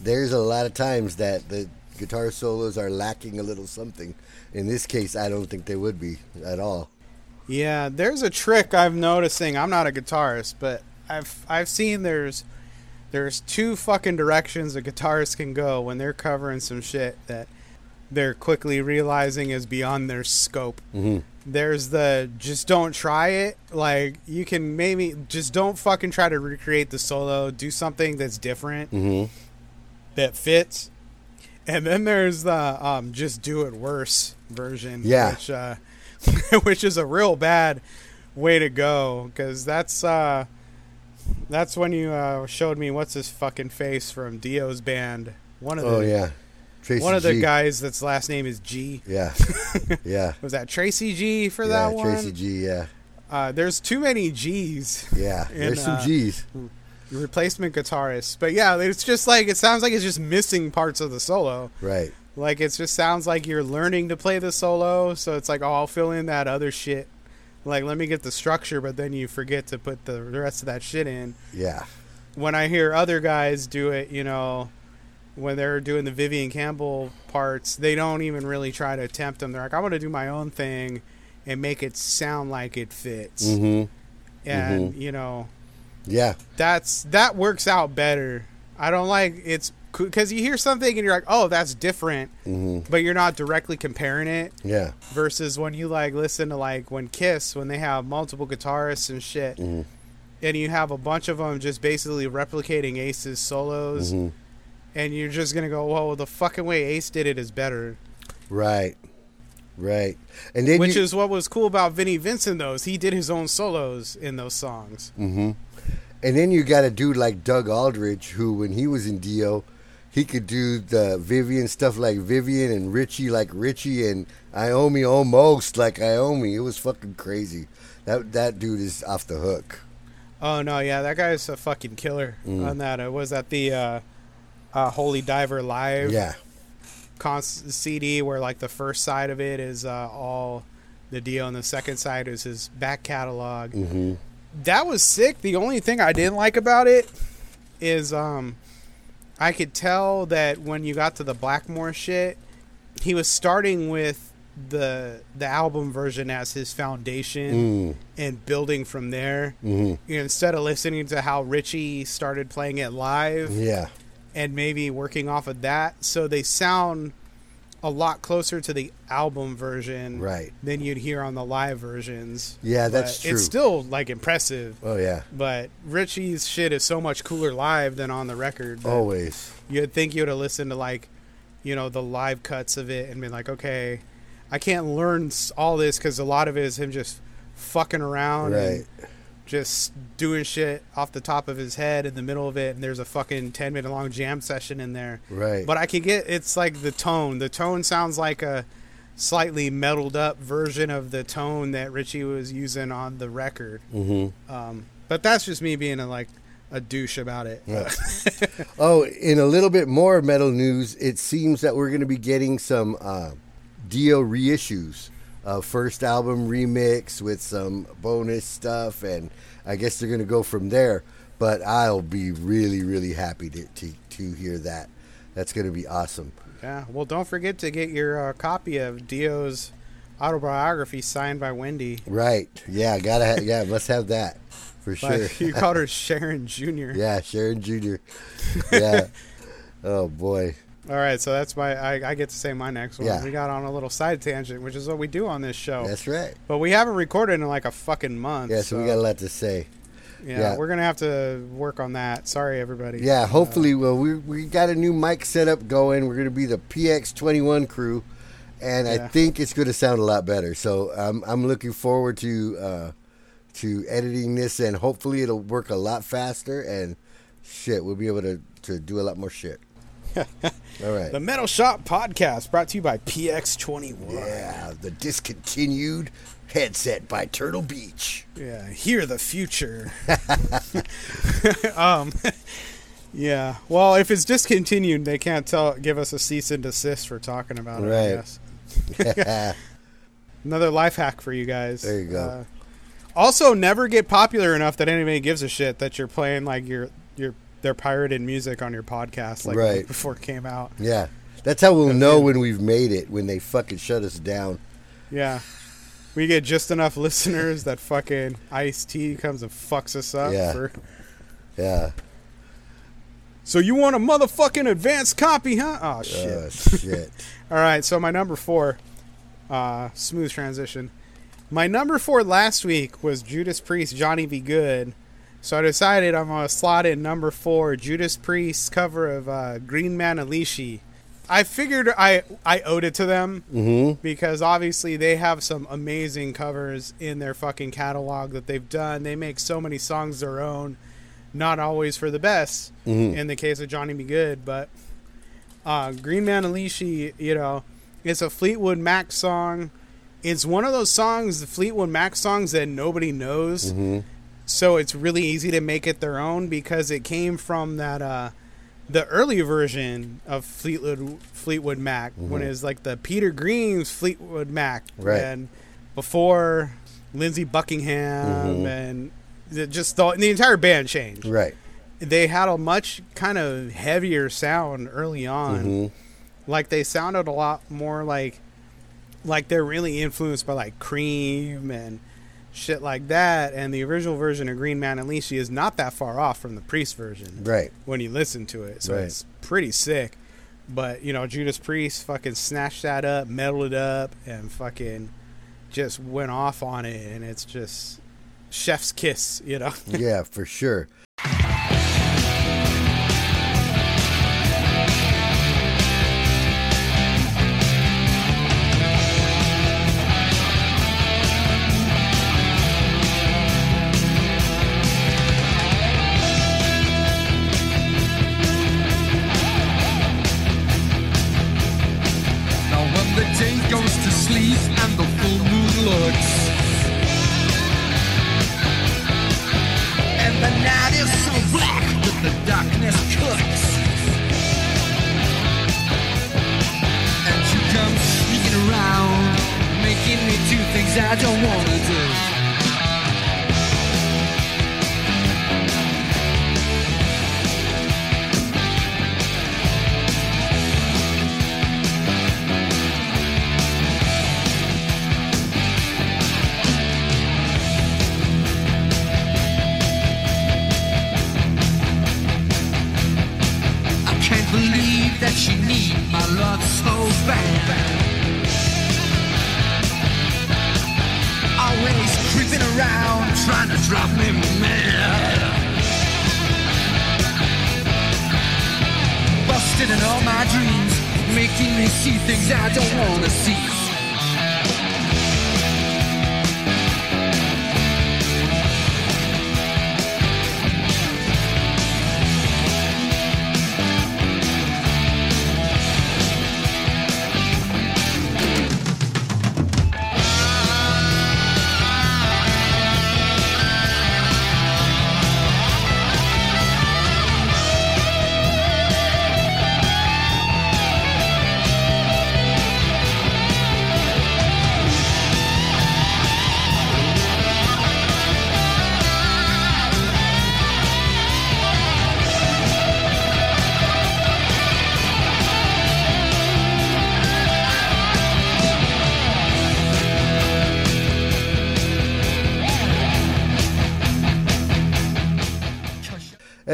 Speaker 4: there's a lot of times that the guitar solos are lacking a little something. In this case, I don't think they would be at all.
Speaker 1: Yeah, there's a trick I'm noticing. I'm not a guitarist, but I've I've seen there's there's two fucking directions a guitarist can go when they're covering some shit that they're quickly realizing is beyond their scope.
Speaker 4: Mm-hmm.
Speaker 1: There's the just don't try it. Like you can maybe just don't fucking try to recreate the solo. Do something that's different
Speaker 4: Mm-hmm.
Speaker 1: that fits. And then there's the um, just do it worse version.
Speaker 4: Yeah.
Speaker 1: Which, uh, which is a real bad way to go because that's uh, that's when you uh, showed me what's his fucking face from Dio's band. One of the
Speaker 4: Oh yeah, Tracy
Speaker 1: one of the
Speaker 4: G.
Speaker 1: guys that's last name is G.
Speaker 4: Yeah, yeah,
Speaker 1: Was that Tracy G for
Speaker 4: yeah.
Speaker 1: that one?
Speaker 4: Tracy G. Yeah,
Speaker 1: Uh, there's too many G's.
Speaker 4: yeah.
Speaker 1: And,
Speaker 4: There's some
Speaker 1: uh,
Speaker 4: G's.
Speaker 1: replacement guitarist. But yeah, it's just like it sounds like it's just missing parts of the solo.
Speaker 4: Right.
Speaker 1: Like it just sounds like you're learning to play the solo, so it's like, oh, I'll fill in that other shit. Like, let me get the structure, but then you forget to put the rest of that shit in.
Speaker 4: Yeah.
Speaker 1: When I hear other guys do it, you know, when they're doing the Vivian Campbell parts, they don't even really try to attempt them. They're like, I want to do my own thing and make it sound like it fits.
Speaker 4: Mm-hmm.
Speaker 1: And, you know,
Speaker 4: Yeah.
Speaker 1: that's that works out better. I don't like it's because you hear something and you're like, oh, that's different,
Speaker 4: Mm-hmm.
Speaker 1: but you're not directly comparing it.
Speaker 4: Yeah.
Speaker 1: Versus when you like listen to like when Kiss when they have multiple guitarists and shit,
Speaker 4: Mhm.
Speaker 1: and you have a bunch of them just basically replicating Ace's solos,
Speaker 4: Mhm.
Speaker 1: And you're just gonna go, well, the fucking way Ace did it is better.
Speaker 4: Right. Right. And then
Speaker 1: Which
Speaker 4: you,
Speaker 1: is what was cool about Vinnie Vincent. Those he did his own solos in those songs.
Speaker 4: Mm-hmm. And then you got a dude like Doug Aldrich, who when he was in Dio, he could do the Vivian stuff like Vivian and Richie like Richie and Iommi almost like Iommi. It was fucking crazy. That that dude is off the hook.
Speaker 1: Oh no, yeah, that guy's a fucking killer
Speaker 4: Mm.
Speaker 1: on that. It was at the uh, uh, Holy Diver Live
Speaker 4: Yeah.
Speaker 1: CD where like the first side of it is uh, all the deal, and the second side is his back catalog.
Speaker 4: Mm-hmm.
Speaker 1: That was sick. The only thing I didn't like about it is um I could tell that when you got to the Blackmore shit, he was starting with the the album version as his foundation
Speaker 4: Mm.
Speaker 1: and building from there.
Speaker 4: Mm-hmm.
Speaker 1: You know, instead of listening to how Richie started playing it live
Speaker 4: Yeah.
Speaker 1: And maybe working off of that, so they sound a lot closer to the album version
Speaker 4: Right.
Speaker 1: than you'd hear on the live versions.
Speaker 4: Yeah, that's
Speaker 1: But
Speaker 4: true.
Speaker 1: It's still like impressive,
Speaker 4: Oh yeah.
Speaker 1: but Richie's shit is so much cooler live than on the record.
Speaker 4: Always.
Speaker 1: You'd think you'd have listened to like, you know, the live cuts of it and been like, okay, I can't learn all this because a lot of it is him just fucking around
Speaker 4: Right.
Speaker 1: and just doing shit off the top of his head in the middle of it and there's a fucking 10 minute long jam session in there
Speaker 4: Right.
Speaker 1: but i can get it's like the tone the tone sounds like a slightly metaled up version of the tone that richie was using on the record
Speaker 4: Mm-hmm.
Speaker 1: um, but that's just me being a, like a douche about it
Speaker 4: Yeah. Oh, in a little bit more metal news, it seems that we're going to be getting some uh, Dio reissues. Uh, first album remix with some bonus stuff, and I guess they're to go from there. But I'll be really, really happy to, to, to hear that. That's to be awesome.
Speaker 1: Yeah. Well, don't forget to get your uh, copy of Dio's autobiography signed by Wendy.
Speaker 4: Right? Yeah, gotta. Ha- yeah, must have that for sure.
Speaker 1: you called her Sharon Jr.
Speaker 4: yeah, Sharon Jr. Yeah. oh boy.
Speaker 1: All right, so that's my. I, I get to say my next one.
Speaker 4: Yeah.
Speaker 1: We got on a little side tangent, which is what we do on this show.
Speaker 4: That's right.
Speaker 1: But we haven't recorded in like a fucking month.
Speaker 4: Yeah, so we got a lot to say.
Speaker 1: yeah,
Speaker 4: yeah.
Speaker 1: we're gonna have to work on that. Sorry, everybody.
Speaker 4: Yeah, hopefully, well, we we got a new mic setup going. We're going to be the PX21 crew, and I think it's going to sound a lot better. So I'm I'm looking forward to uh, to editing this, and hopefully it'll work a lot faster. And shit, we'll be able to to do a lot more shit. All right.
Speaker 1: The Metal Shop Podcast, brought to you by PX21.
Speaker 4: yeah, the discontinued headset by Turtle Beach.
Speaker 1: Yeah, hear the future. um, yeah. Well, if it's discontinued, they can't tell give us a cease and desist for talking about it. I
Speaker 4: Right.
Speaker 1: guess. Another life hack for you guys.
Speaker 4: There you go.
Speaker 1: Uh, also, never get popular enough that anybody gives a shit that you're playing like your your their pirated music on your podcast like
Speaker 4: Right.
Speaker 1: before it came out.
Speaker 4: yeah, that's how we'll know when we've made it when they fucking shut us down.
Speaker 1: Yeah. We get just enough listeners that fucking Ice T comes and fucks us up
Speaker 4: Yeah.
Speaker 1: for
Speaker 4: Yeah.
Speaker 1: So you want a motherfucking advanced copy, huh? Oh shit.
Speaker 4: Oh shit.
Speaker 1: All right, so my number 4 uh smooth transition. My number 4 last week was Judas Priest Johnny B. Goode. So I decided I'm to slot in number 4 Judas Priest cover of uh, Green Manalishi. I figured I I owed it to them
Speaker 4: Mm-hmm.
Speaker 1: because obviously they have some amazing covers in their fucking catalog that they've done. They make so many songs their own, not always for the best.
Speaker 4: Mhm.
Speaker 1: In the case of Johnny B. Goode, but uh, Green Manalishi, you know, it's a Fleetwood Mac song. It's one of those songs, the Fleetwood Mac songs that nobody knows. So it's really easy to make it their own because it came from that uh, the early version of Fleetwood Fleetwood Mac when it was like the Peter Green's Fleetwood Mac
Speaker 4: Right.
Speaker 1: and before Lindsey Buckingham and the, just the, the entire band changed.
Speaker 4: Right.
Speaker 1: They had a much kind of heavier sound early on.
Speaker 4: Mhm.
Speaker 1: Like they sounded a lot more like like they're really influenced by like Cream and shit like that. And the original version of Green Manalishi is not that far off from the Priest version
Speaker 4: Right.
Speaker 1: when you listen to it. So
Speaker 4: Right.
Speaker 1: it's pretty sick. But, you know, Judas Priest fucking snatched that up, metaled it up, and fucking just went off on it. And it's just chef's kiss, you know?
Speaker 4: Yeah, for sure.
Speaker 3: sleep and the full moon looks. And the night is so black that the darkness cooks. And you come sneaking around Making me do things I don't wanna do that you need my love so bad. Always creeping around, trying to drive me mad. Busted in all my dreams, making me see things I don't wanna see.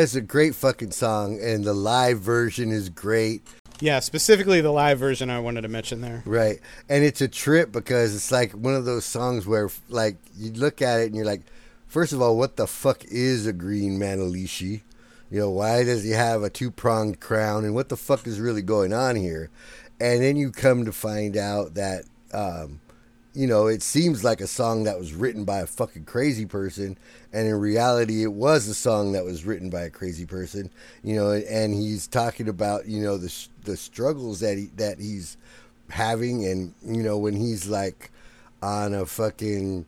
Speaker 4: That's a great fucking song, and the live version is great.
Speaker 1: Yeah, specifically the live version I wanted to mention there.
Speaker 4: Right. And it's a trip because it's like one of those songs where like you look at it and you're like, first of all, what the fuck is a green Manalishi? You know, why does he have a two pronged crown and what the fuck is really going on here? And then you come to find out that um, you know, it seems like a song that was written by a fucking crazy person, and in reality, it was a song that was written by a crazy person. You know, and he's talking about you know the the struggles that he that he's having, and you know when he's like on a fucking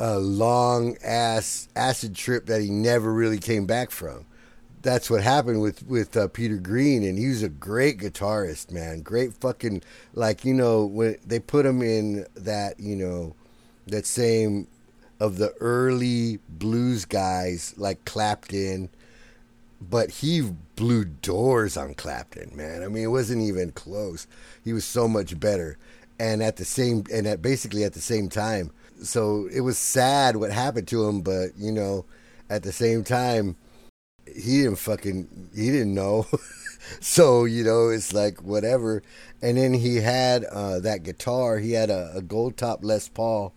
Speaker 4: a long ass acid trip that he never really came back from. That's what happened with with uh, Peter Green, and he was a great guitarist, man. Great fucking like you know when they put him in that you know that same of the early blues guys like Clapton, but he blew doors on Clapton, man. I mean, it wasn't even close. He was so much better, and at the same and at basically at the same time. So it was sad what happened to him, but you know, at the same time, he didn't fucking he didn't know. so you know, it's like whatever. And then he had uh, that guitar. He had a, a gold top Les Paul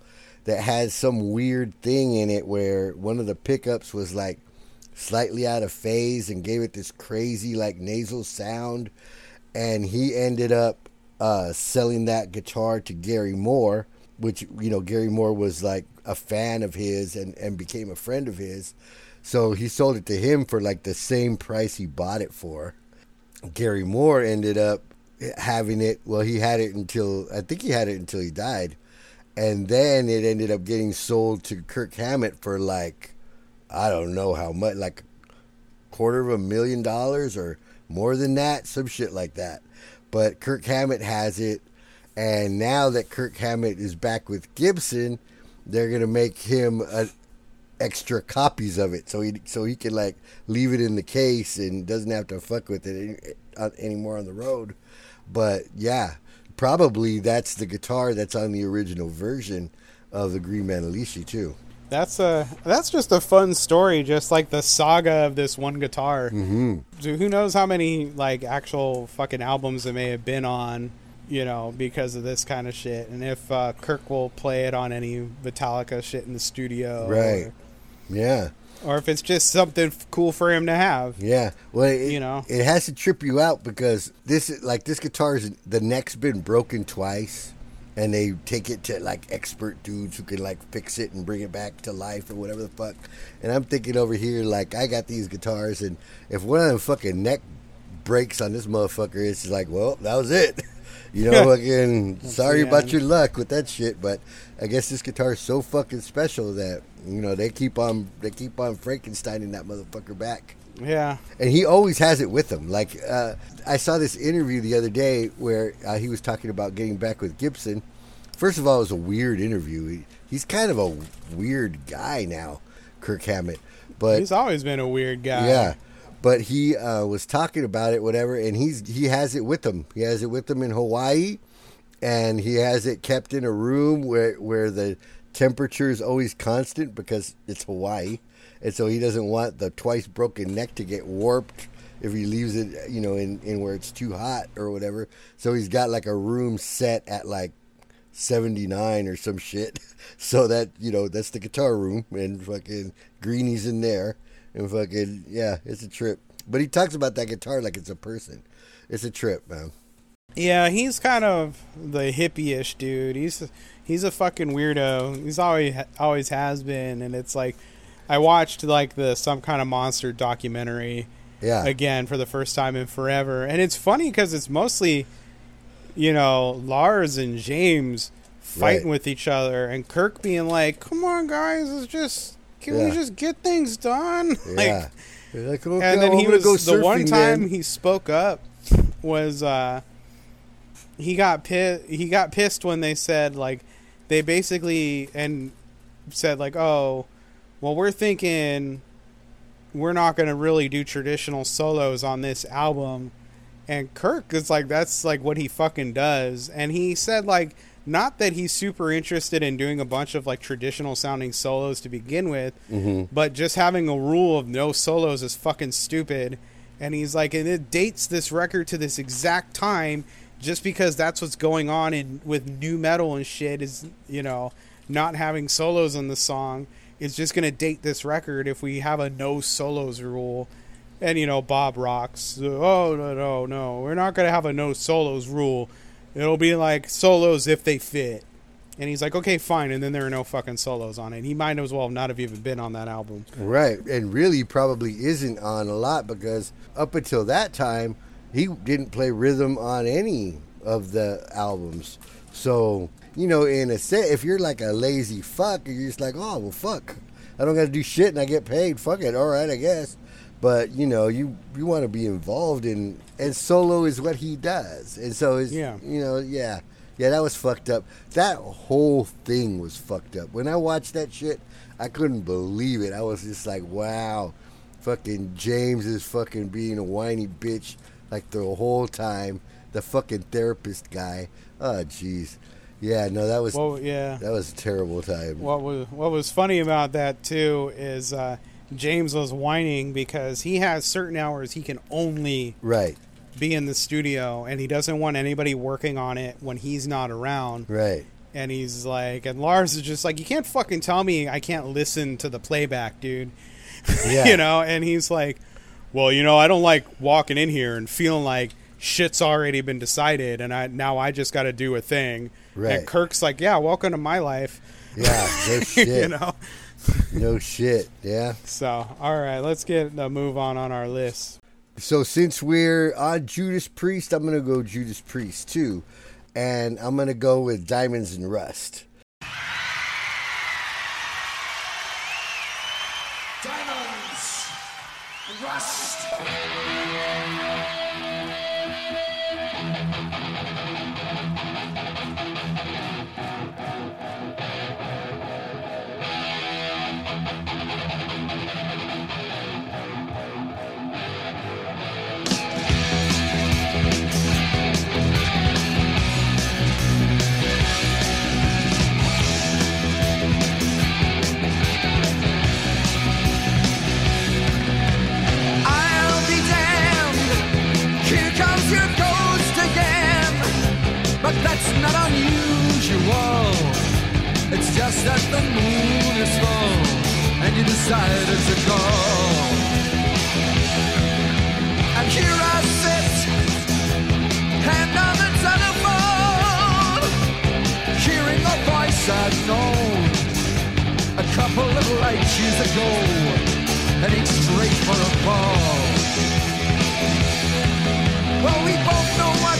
Speaker 4: that had some weird thing in it where one of the pickups was like slightly out of phase and gave it this crazy like nasal sound and he ended up uh, selling that guitar to Gary Moore which you know Gary Moore was like a fan of his and, and became a friend of his so he sold it to him for like the same price he bought it for. Gary Moore ended up having it. Well he had it until I think he had it until he died. And then it ended up getting sold to Kirk Hammett for like I don't know how much, like quarter of a million dollars or more than that, some shit like that. But Kirk Hammett has it, and now that Kirk Hammett is back with Gibson, they're gonna make him a, extra copies of it, so he so he can like leave it in the case and doesn't have to fuck with it any, uh, anymore on the road. But yeah, probably that's the guitar that's on the original version of the Green man Manalishi too.
Speaker 1: That's a that's just a fun story, just like the saga of this one guitar. Mm-hmm. So who knows how many like actual fucking albums it may have been on, you know, because of this kind of shit. And if uh, Kirk will play it on any Metallica shit in the studio,
Speaker 4: Right. Yeah.
Speaker 1: Or, if it's just something f- cool for him to have.
Speaker 4: Yeah, well, it,
Speaker 1: You know.
Speaker 4: it has to trip you out because this, like, this guitar's the neck's been broken twice, and they take it to like expert dudes who can like fix it and bring it back to life or whatever the fuck. And I'm thinking over here, like, I got these guitars, and if one of them fucking neck breaks on this motherfucker, it's like, well, that was it. You know, fucking sorry about your luck with that shit, but I guess this guitar is so fucking special that you know they keep on they keep on Frankensteining that motherfucker back
Speaker 1: Yeah.
Speaker 4: and he always has it with him. Like uh, I saw this interview the other day where uh, he was talking about getting back with Gibson. First of all, it was a weird interview. He, he's kind of a weird guy now, Kirk Hammett. But
Speaker 1: He's always been a weird guy.
Speaker 4: yeah, but he uh, was talking about it, whatever, and he's he has it with him. He has it with him in Hawaii, and he has it kept in a room where where the temperature is always constant because it's Hawaii, and so he doesn't want the twice broken neck to get warped if he leaves it, you know, in in where it's too hot or whatever. So he's got like a room set at like 79 or some shit. So that, you know, that's the guitar room and fucking Greeny's in there and fucking, yeah, it's a trip. But he talks about that guitar like it's a person. It's a trip, man.
Speaker 1: Yeah, he's kind of the hippie-ish dude. He's he's a fucking weirdo. He's always always has been, and it's like I watched like the some kind of monster documentary
Speaker 4: Yeah.
Speaker 1: again for the first time in forever, and it's funny because it's mostly you know Lars and James fighting
Speaker 4: Right.
Speaker 1: with each other, and Kirk being like, "Come on, guys, it's just can
Speaker 4: Yeah.
Speaker 1: we just get things done?"
Speaker 4: Yeah. You're like, okay,
Speaker 1: and then
Speaker 4: I'm
Speaker 1: he was
Speaker 4: go
Speaker 1: the one time
Speaker 4: then.
Speaker 1: he spoke up was uh he got pissed he got pissed when they said like they basically and said like oh well we're thinking we're not going to really do traditional solos on this album. And Kirk is like that's like what he fucking does. And he said like not that he's super interested in doing a bunch of like traditional sounding solos to begin with, mm-hmm. but just having a rule of no solos is fucking stupid. And he's like, and it dates this record to this exact time just because that's what's going on in with nu metal and shit is you know not having solos on the song is just gonna date this record if we have a no solos rule. And you know Bob Rock's oh no no no we're not gonna have a no solos rule. It'll be like solos if they fit. And he's like okay fine. And then there are no fucking solos on it. And he might as well not have even been on that album.
Speaker 4: Right, and really probably isn't on a lot because up until that time, he didn't play rhythm on any of the albums. So, you know, in a set, if you're like a lazy fuck, you're just like, oh, well, fuck. I don't got to do shit and I get paid. Fuck it. All right, I guess. But, you know, you, you want to be involved in, and solo is what he does. And so, it's,
Speaker 1: Yeah.
Speaker 4: you know, yeah. Yeah, that was fucked up. That whole thing was fucked up. When I watched that shit, I couldn't believe it. I was just like, wow, fucking James is fucking being a whiny bitch like the whole time. The fucking therapist guy. Oh, jeez. Yeah, no, that was
Speaker 1: well yeah
Speaker 4: that was a terrible time.
Speaker 1: what was what was funny about that too is uh, James was whining because he has certain hours he can only
Speaker 4: Right,
Speaker 1: be in the studio and he doesn't want anybody working on it when he's not around.
Speaker 4: right.
Speaker 1: And he's like, and Lars is just like, you can't fucking tell me I can't listen to the playback, dude.
Speaker 4: Yeah.
Speaker 1: you know, and he's like, well, you know, I don't like walking in here and feeling like shit's already been decided and I now I just got to do a thing.
Speaker 4: Right.
Speaker 1: And Kirk's like, yeah, welcome to my life.
Speaker 4: Yeah, no shit.
Speaker 1: you know.
Speaker 4: No shit. Yeah.
Speaker 1: So, all right, let's get a move on on our list.
Speaker 4: So since we're on Judas Priest, I'm gonna go Judas Priest too, and I'm gonna go with Diamonds and Rust.
Speaker 3: Diamonds, rust.
Speaker 5: Unusual. It's just that the moon is full and you decided to go. And here I sit, hand on the telephone, hearing a voice I've known a couple of light years ago, heading straight for a fall. Well, we both know what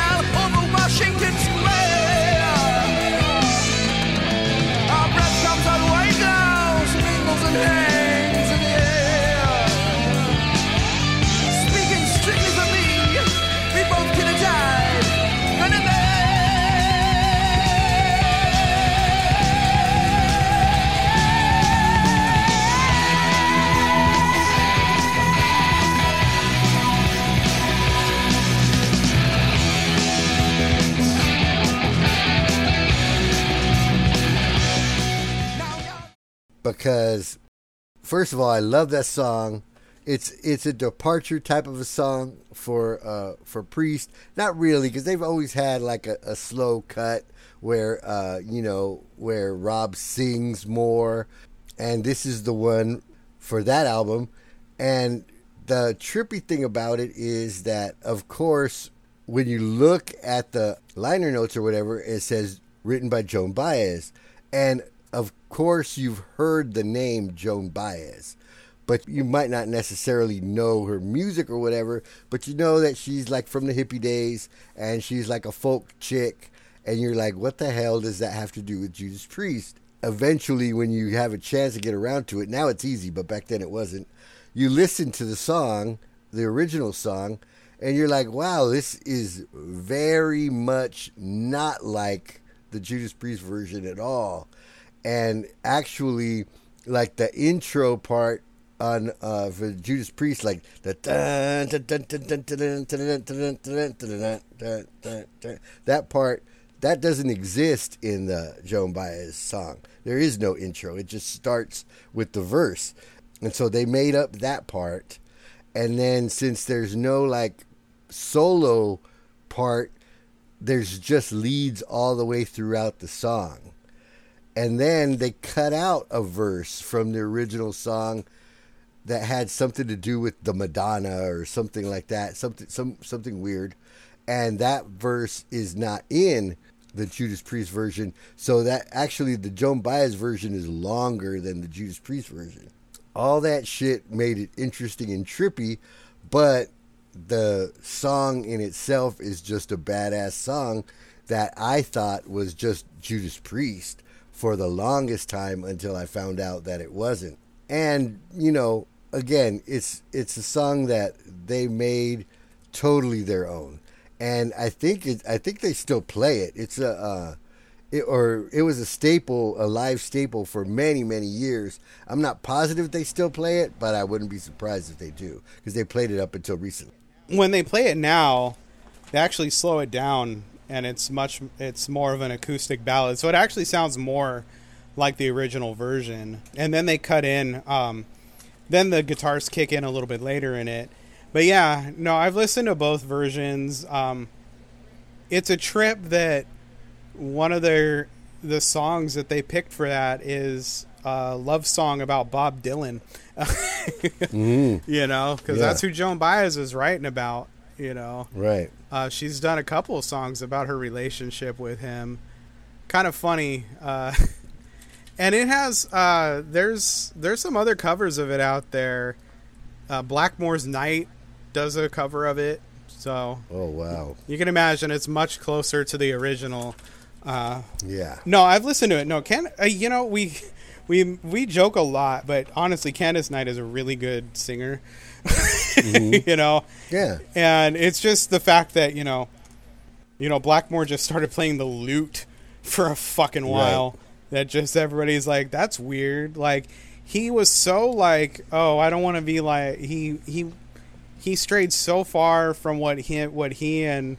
Speaker 4: because first of all, I love that song. It's it's a departure type of a song for uh, for Priest. Not really, because they've always had like a, a slow cut where uh, you know where Rob sings more, and this is the one for that album. And the trippy thing about it is that, of course, when you look at the liner notes or whatever, it says written by Joan Baez. And of course, you've heard the name Joan Baez, but you might not necessarily know her music or whatever. But you know that she's like from the hippie days and she's like a folk chick. And you're like, what the hell does that have to do with Judas Priest? Eventually, when you have a chance to get around to it, now it's easy, but back then it wasn't. You listen to the song the original song, and you're like, wow, this is very much not like the Judas Priest version at all and actually like the intro part on uh for Judas Priest like that part that doesn't exist in the Joan Baez song. There is no intro. It just starts with the verse. And so they made up that part. And then since there's no like solo part, there's just leads all the way throughout the song. And then they cut out a verse from the original song that had something to do with the Madonna or something like that, something some something weird. And that verse is not in the Judas Priest version. So that actually the Joan Baez version is longer than the Judas Priest version. All that shit made it interesting and trippy, but the song in itself is just a badass song that I thought was just Judas Priest for the longest time until I found out that it wasn't. And, you know, again, it's it's a song that they made totally their own and I think it, I think they still play it. It's a uh, it, or it was a staple, a live staple for many many years. I'm not positive they still play it, but I wouldn't be surprised if they do because they played it up until recently.
Speaker 1: When they play it now, they actually slow it down, and it's much it's more of an acoustic ballad. So it actually sounds more like the original version. And then they cut in. Um, then the guitars kick in a little bit later in it but yeah, no, I've listened to both versions. Um, it's a trip that one of their the songs that they picked for that is a love song about Bob Dylan.
Speaker 4: Mm.
Speaker 1: You know, because
Speaker 4: Yeah.
Speaker 1: that's who Joan Baez is writing about. You know,
Speaker 4: Right.
Speaker 1: uh, she's done a couple of songs about her relationship with him. Kind of funny, uh, and it has uh, there's there's some other covers of it out there. Uh, Blackmore's Night does a cover of it, so
Speaker 4: Oh wow.
Speaker 1: you can imagine it's much closer to the original. Uh,
Speaker 4: Yeah.
Speaker 1: no, I've listened to it. No, can uh, you know we we we joke a lot, but honestly, Candice Night is a really good singer. you know,
Speaker 4: Yeah.
Speaker 1: and it's just the fact that you know, you know, Blackmore just started playing the lute for a fucking while. That just everybody's like, that's weird. Like he was so like, oh, I don't want to be like he he he strayed so far from what he what he and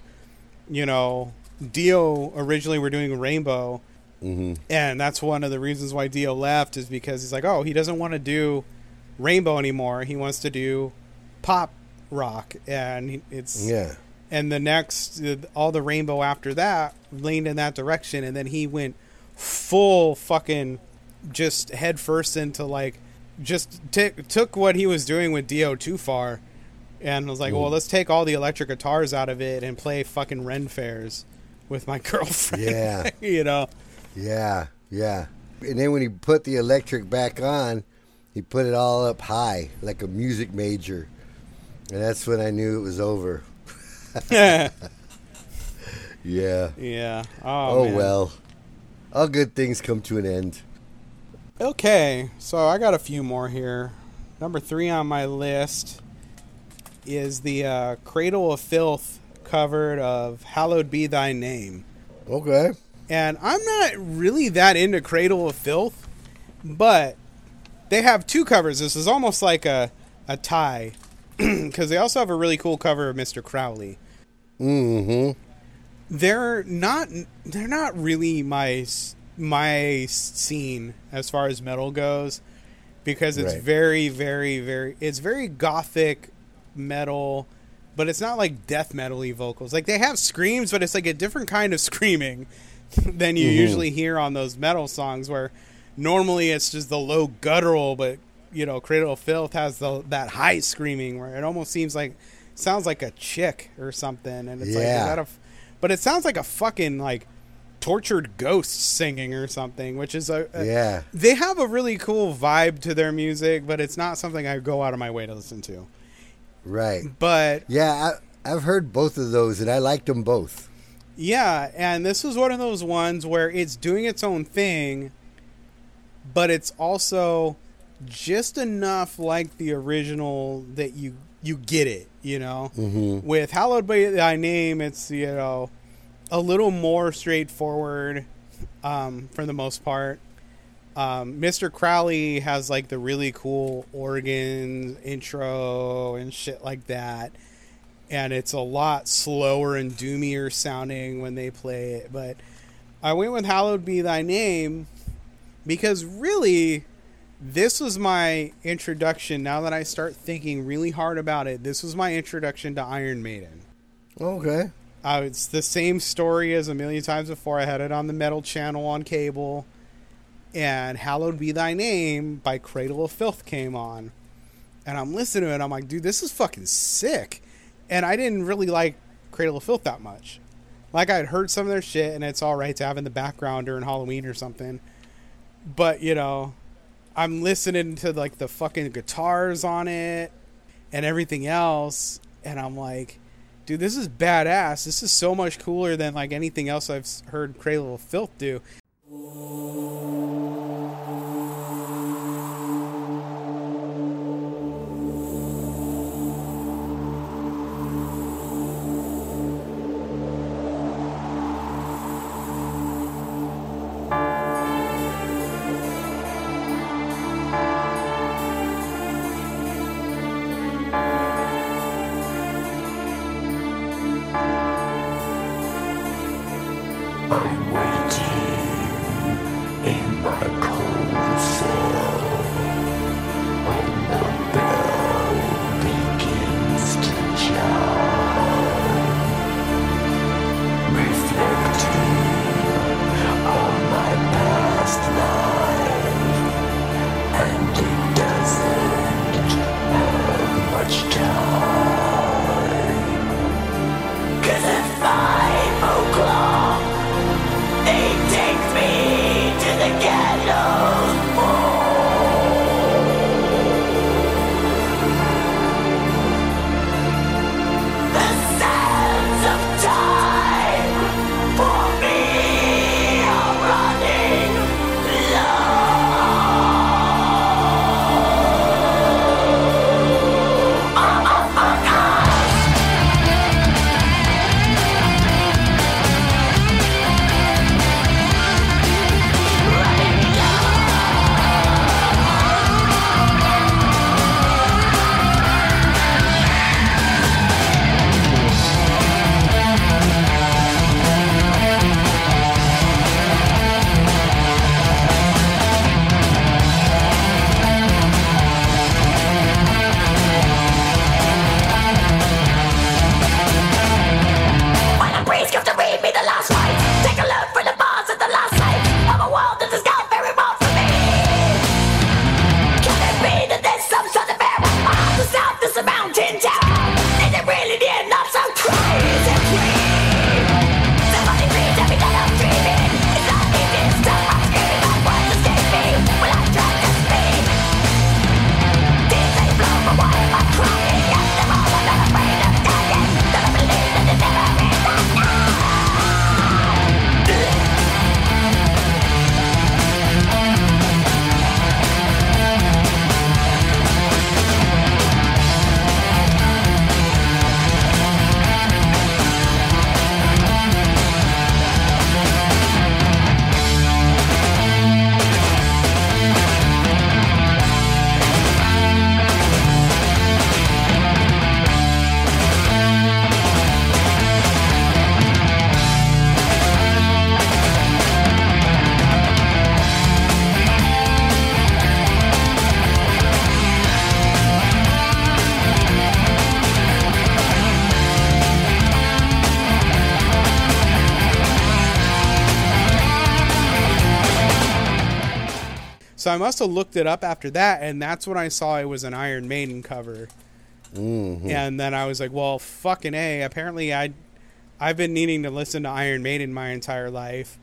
Speaker 1: you know Dio originally were doing Rainbow,
Speaker 4: Mm-hmm.
Speaker 1: and that's one of the reasons why Dio left is because he's like, oh, he doesn't want to do Rainbow anymore. He wants to do pop rock, and it's
Speaker 4: Yeah.
Speaker 1: and the next all the Rainbow after that leaned in that direction, and then he went full fucking just head first into like just t- took what he was doing with Dio too far, and was like, well, mm. let's take all the electric guitars out of it and play fucking Ren fairs with my girlfriend.
Speaker 4: Yeah.
Speaker 1: you know.
Speaker 4: Yeah. Yeah. And then when he put the electric back on, he put it all up high like a music major, and that's when I knew it was over.
Speaker 1: yeah.
Speaker 4: Yeah.
Speaker 1: Oh,
Speaker 4: Oh, well. All good things come to an end.
Speaker 1: Okay, so I got a few more here. Number three on my list is the uh, Cradle of Filth covered of Hallowed Be Thy Name.
Speaker 4: Okay.
Speaker 1: And I'm not really that into Cradle of Filth, but they have two covers. This is almost like a, a tie because they also have a really cool cover of Mr. Crowley.
Speaker 4: Mm-hmm.
Speaker 1: they're not they're not really my my scene as far as metal goes because it's
Speaker 4: Right.
Speaker 1: very very very it's very gothic metal but it's not like death metal-y vocals like they have screams but it's like a different kind of screaming than you usually hear on those metal songs where normally it's just the low guttural but you know cradle of filth has the that high screaming where it almost seems like sounds like a chick or something and it's like is that a but it sounds like a fucking like tortured ghost singing or something which is a, a-
Speaker 4: Yeah.
Speaker 1: they have a really cool vibe to their music but it's not something i go out of my way to listen to
Speaker 4: Right.
Speaker 1: but
Speaker 4: Yeah, I, I've heard both of those, and I liked them both.
Speaker 1: Yeah, and this was one of those ones where it's doing its own thing, but it's also just enough like the original that you you get it. You know, mm-hmm. with "Hallowed Be Thy Name," it's you know a little more straightforward um, for the most part. Um, Mr. Crowley has like the really cool organ intro and shit like that. And it's a lot slower and doomier sounding when they play it. But I went with Hallowed Be Thy Name because really, this was my introduction. Now that I start thinking really hard about it, this was my introduction to Iron Maiden.
Speaker 4: Okay.
Speaker 1: Uh, it's the same story as a million times before. I had it on the metal channel on cable and Hallowed Be Thy Name by Cradle of Filth came on. And I'm listening to it, I'm like, dude, this is fucking sick. And I didn't really like Cradle of Filth that much. Like, I'd heard some of their shit, and it's alright to have in the background during Halloween or something. But, you know, I'm listening to, like, the fucking guitars on it and everything else, and I'm like, dude, this is badass. This is so much cooler than, like, anything else I've heard Cradle of Filth do. I must have looked it up after that, and that's when I saw it was an Iron Maiden cover. Mm-hmm. And then I was like, well, fucking a. Apparently, I I've been needing to listen to Iron Maiden my entire life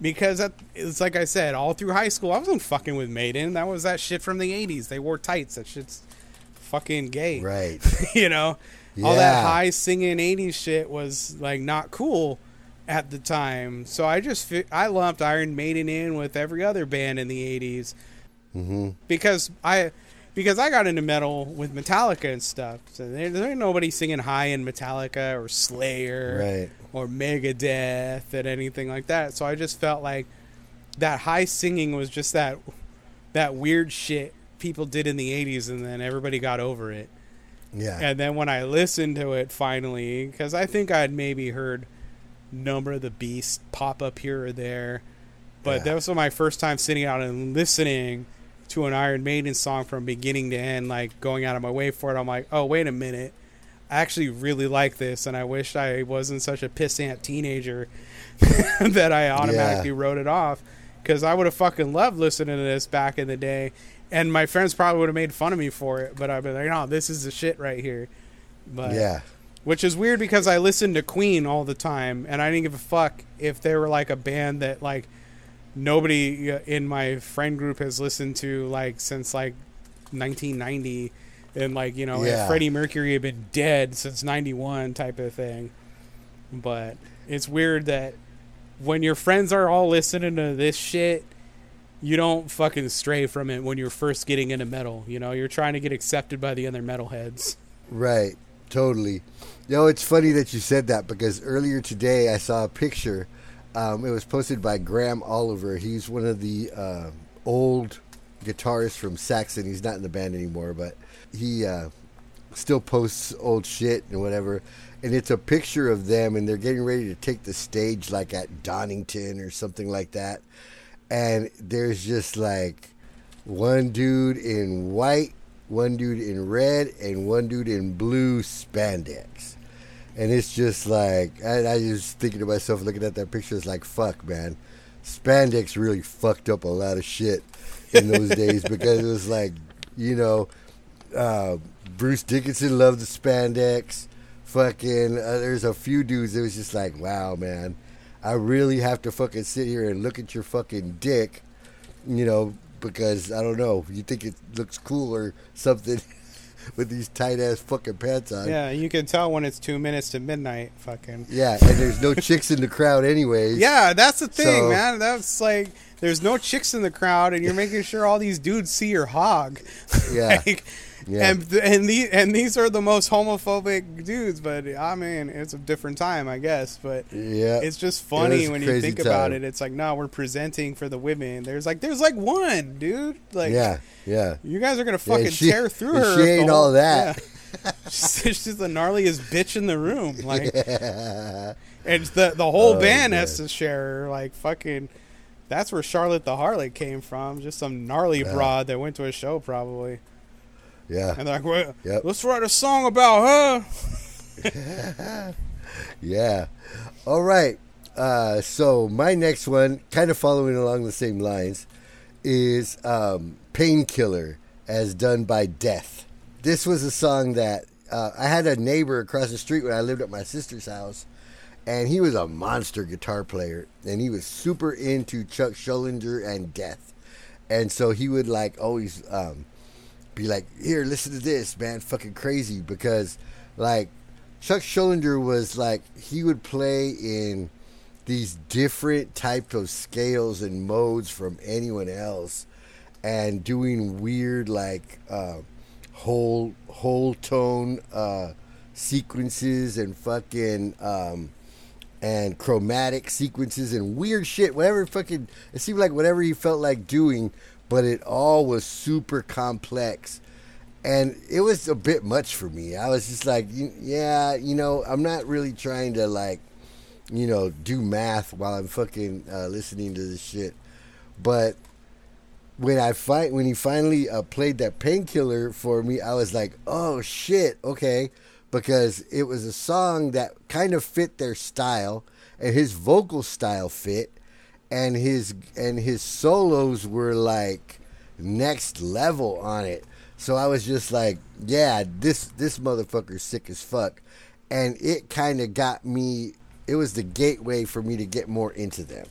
Speaker 1: because that, it's like I said, all through high school, I wasn't fucking with Maiden. That was that shit from the '80s. They wore tights. That shit's fucking gay.
Speaker 4: Right.
Speaker 1: you know, all that high singing '80s shit was like not cool at the time. So I just I lumped Iron Maiden in with every other band in the '80s
Speaker 4: Mm-hmm.
Speaker 1: because I because I got into metal with Metallica and stuff. So there, there ain't nobody singing high in Metallica or Slayer
Speaker 4: Right.
Speaker 1: or Megadeth and anything like that. So I just felt like that high singing was just that that weird shit people did in the 80s and then everybody got over it.
Speaker 4: Yeah.
Speaker 1: And then when I listened to it finally, because I think I'd maybe heard Number of the Beast pop up here or there, but
Speaker 4: Yeah.
Speaker 1: that was my first time sitting out and listening to an Iron Maiden song from beginning to end, like going out of my way for it. I'm like, oh, wait a minute. I actually really like this, and I wish I wasn't such a pissant teenager that I automatically wrote it off. Because I would have fucking loved listening to this back in the day, and my friends probably would have made fun of me for it. But I'd be like, no, this is the shit right here. But
Speaker 4: yeah.
Speaker 1: Which is weird because I listened to Queen all the time, and I didn't give a fuck if they were like a band that like nobody uh, in my friend group has listened to like since like 1990, and like you know if
Speaker 4: Yeah.
Speaker 1: Freddie Mercury had been dead since '91 type of thing. But it's weird that when your friends are all listening to this shit. You don't fucking stray from it when you're first getting into metal. You know, you're trying to get accepted by the other metalheads.
Speaker 4: Right, totally. Know, it's funny that you said that because earlier today I saw a picture. Um, it was posted by Graham Oliver. He's one of the uh, old guitarists from Saxon. He's not in the band anymore, but he uh, still posts old shit and whatever. And it's a picture of them, and they're getting ready to take the stage, like at Donington or something like that. And there's just like one dude in white, one dude in red, and one dude in blue spandex. And it's just like, I, I just thinking to myself, looking at that picture, it's like, fuck, man. Spandex really fucked up a lot of shit in those days because it was like, you know, uh, Bruce Dickinson loved the spandex. Fucking, uh, there's a few dudes that was just like, wow, man. I really have to fucking sit here and look at your fucking dick, you know, because I don't know, you think it looks cool or something with these tight ass fucking pants on.
Speaker 1: Yeah, you can tell when it's two minutes to midnight. Fucking.
Speaker 4: Yeah, and there's no chicks in the crowd anyways.
Speaker 1: Yeah, that's the thing,
Speaker 4: So-
Speaker 1: man. That's like there's no chicks in the crowd, and you're making sure all these dudes see your hog.
Speaker 4: Yeah.
Speaker 1: like,
Speaker 4: Yeah.
Speaker 1: And and these and these are the most homophobic dudes, but I mean it's a different time, I guess. But
Speaker 4: Yeah.
Speaker 1: it's just funny
Speaker 4: a
Speaker 1: when you think about it. It's like no, we're presenting for the women. There's like there's like one dude. Like
Speaker 4: yeah, yeah.
Speaker 1: you guys are gonna
Speaker 4: Yeah,
Speaker 1: fucking
Speaker 4: she-
Speaker 1: tear through her.
Speaker 4: she ain't
Speaker 1: whole-
Speaker 4: all that.
Speaker 1: yeah. she's, she's the gnarliest bitch in the room. Like, and the the whole
Speaker 4: Oh,
Speaker 1: band
Speaker 4: man.
Speaker 1: has to share her. Like, fucking. That's where Charlotte the Harlot came from. Just some gnarly broad that went to a show, probably.
Speaker 4: Yeah.
Speaker 1: And they're like, well,
Speaker 4: Yep.
Speaker 1: let's write a song about her.
Speaker 4: Yeah. All right. Uh, so my next one, kind of following along the same lines, is um, "Painkiller" as done by Death. This was a song that uh, I had a neighbor across the street when I lived at my sister's house, and he was a monster guitar player, and he was super into Chuck Schuldiner and Death, and so he would like always um, be like, "Here, listen to this, man, fucking crazy," because like Chuck Schuldiner was like he would play in these different types of scales and modes from anyone else, and doing weird like uh, whole whole tone uh, sequences and fucking um, and chromatic sequences and weird shit. Whatever fucking it seemed like whatever he felt like doing, but it all was super complex and it was a bit much for me. I was just like, yeah, you know, I'm not really trying to like, you know, do math while I'm fucking uh, listening to this shit. But when I find when he finally uh, played that painkiller for me, I was like, oh shit, okay, because it was a song that kind of fit their style, and his vocal style fit, and his and his solos were like next level on it. So I was just like, yeah, this this motherfucker's sick as fuck, and it kind of got me. It was the gateway for me to get more into them.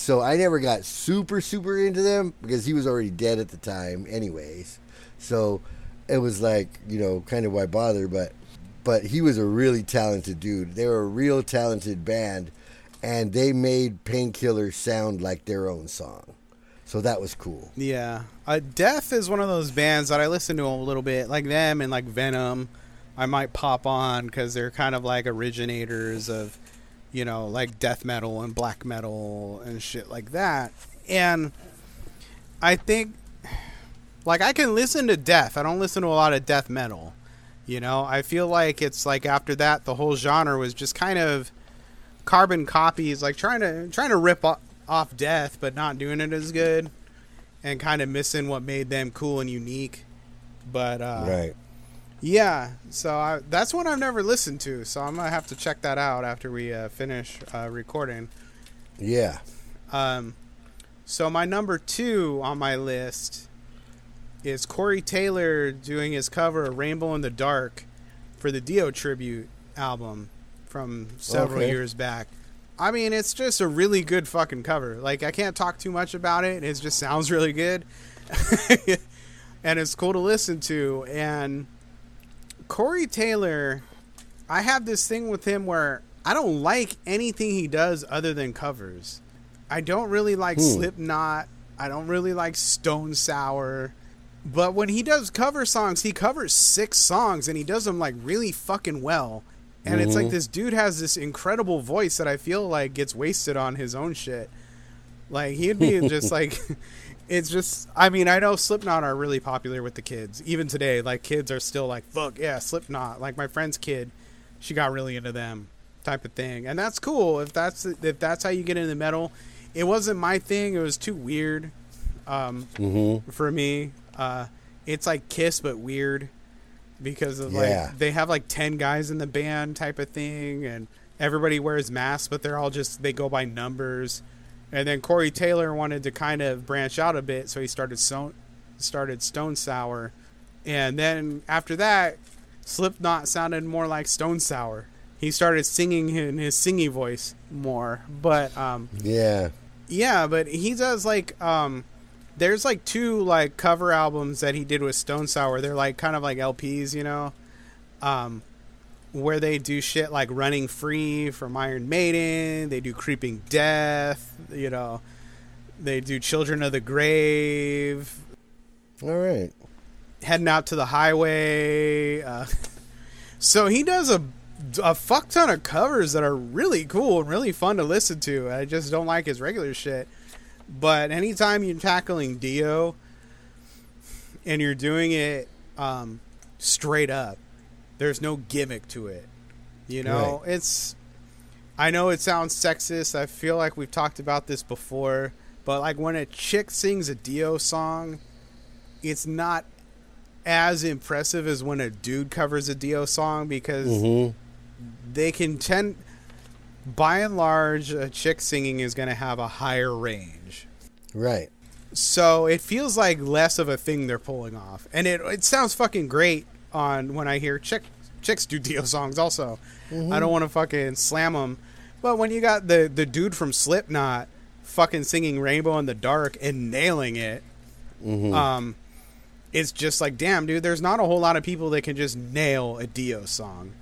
Speaker 4: So I never got super, super into them because he was already dead at the time, anyways. So it was like, you know, kind of why bother, but but he was a really talented dude. They were a real talented band and they made Painkiller sound like their own song. So that was cool.
Speaker 1: Yeah, uh, Death is one of those bands that I listen to a little bit, like them and like Venom. I might pop on because they're kind of like originators of, you know, like death metal and black metal and shit like that. And I think, like, I can listen to death. I don't listen to a lot of death metal. You know, I feel like it's like after that, the whole genre was just kind of carbon copies, like trying to trying to rip off death, but not doing it as good, and kind of missing what made them cool and unique. But uh,
Speaker 4: right.
Speaker 1: Yeah, so I, that's one I've never listened to, so I'm gonna have to check that out after we uh, finish uh, recording.
Speaker 4: Yeah.
Speaker 1: Um, so my number two on my list is Corey Taylor doing his cover of "Rainbow in the Dark" for the Dio tribute album from several
Speaker 4: Okay.
Speaker 1: years back. I mean, it's just a really good fucking cover. Like, I can't talk too much about it. It just sounds really good, and it's cool to listen to. And Corey Taylor, I have this thing with him where I don't like anything he does other than covers. I don't really like hmm. Slipknot. I don't really like Stone Sour. But when he does cover songs, he covers six songs and he does them like really fucking well. And it's like mm-hmm. this dude has this incredible voice that I feel like gets wasted on his own shit. Like he'd be just like it's just I mean, I know Slipknot are really popular with the kids. Even today, like kids are still like, fuck yeah, Slipknot. Like my friend's kid, she got really into them type of thing. And that's cool if that's if that's how you get into metal. It wasn't my thing, it was too weird um for me. Uh it's like Kiss but weird because of
Speaker 4: Yeah.
Speaker 1: like they have like 10 guys in the band type of thing and everybody wears masks but they're all just they go by numbers and then Corey Taylor wanted to kind of branch out a bit so he started so- started Stone Sour and then after that Slipknot sounded more like Stone Sour he started singing in his singy voice more but um
Speaker 4: Yeah.
Speaker 1: yeah, but he does like um there's like two like cover albums that he did with Stone Sour. They're like kind of like LPs, you know. Um where they do shit like Running Free from Iron Maiden, they do Creeping Death, you know. They do Children of the Grave,
Speaker 4: All right.
Speaker 1: heading out to the highway. Uh, so he does a a fuck ton of covers that are really cool and really fun to listen to. I just don't like his regular shit. But anytime you're tackling Dio and you're doing it um, straight up, there's no gimmick to it. You know, it's. I know it sounds sexist. I feel like we've talked about this before, but like when a chick sings a Dio song, it's not as impressive as when a dude covers a Dio song because
Speaker 4: Mm-hmm.
Speaker 1: they can tend by and large a chick singing is going to have a higher range
Speaker 4: Right.
Speaker 1: so it feels like less of a thing they're pulling off and it it sounds fucking great on when i hear chick chicks do Dio songs also. I don't want to fucking slam them but when you got the the dude from slipknot fucking singing rainbow in the dark and nailing it um it's just like damn dude there's not a whole lot of people that can just nail a dio song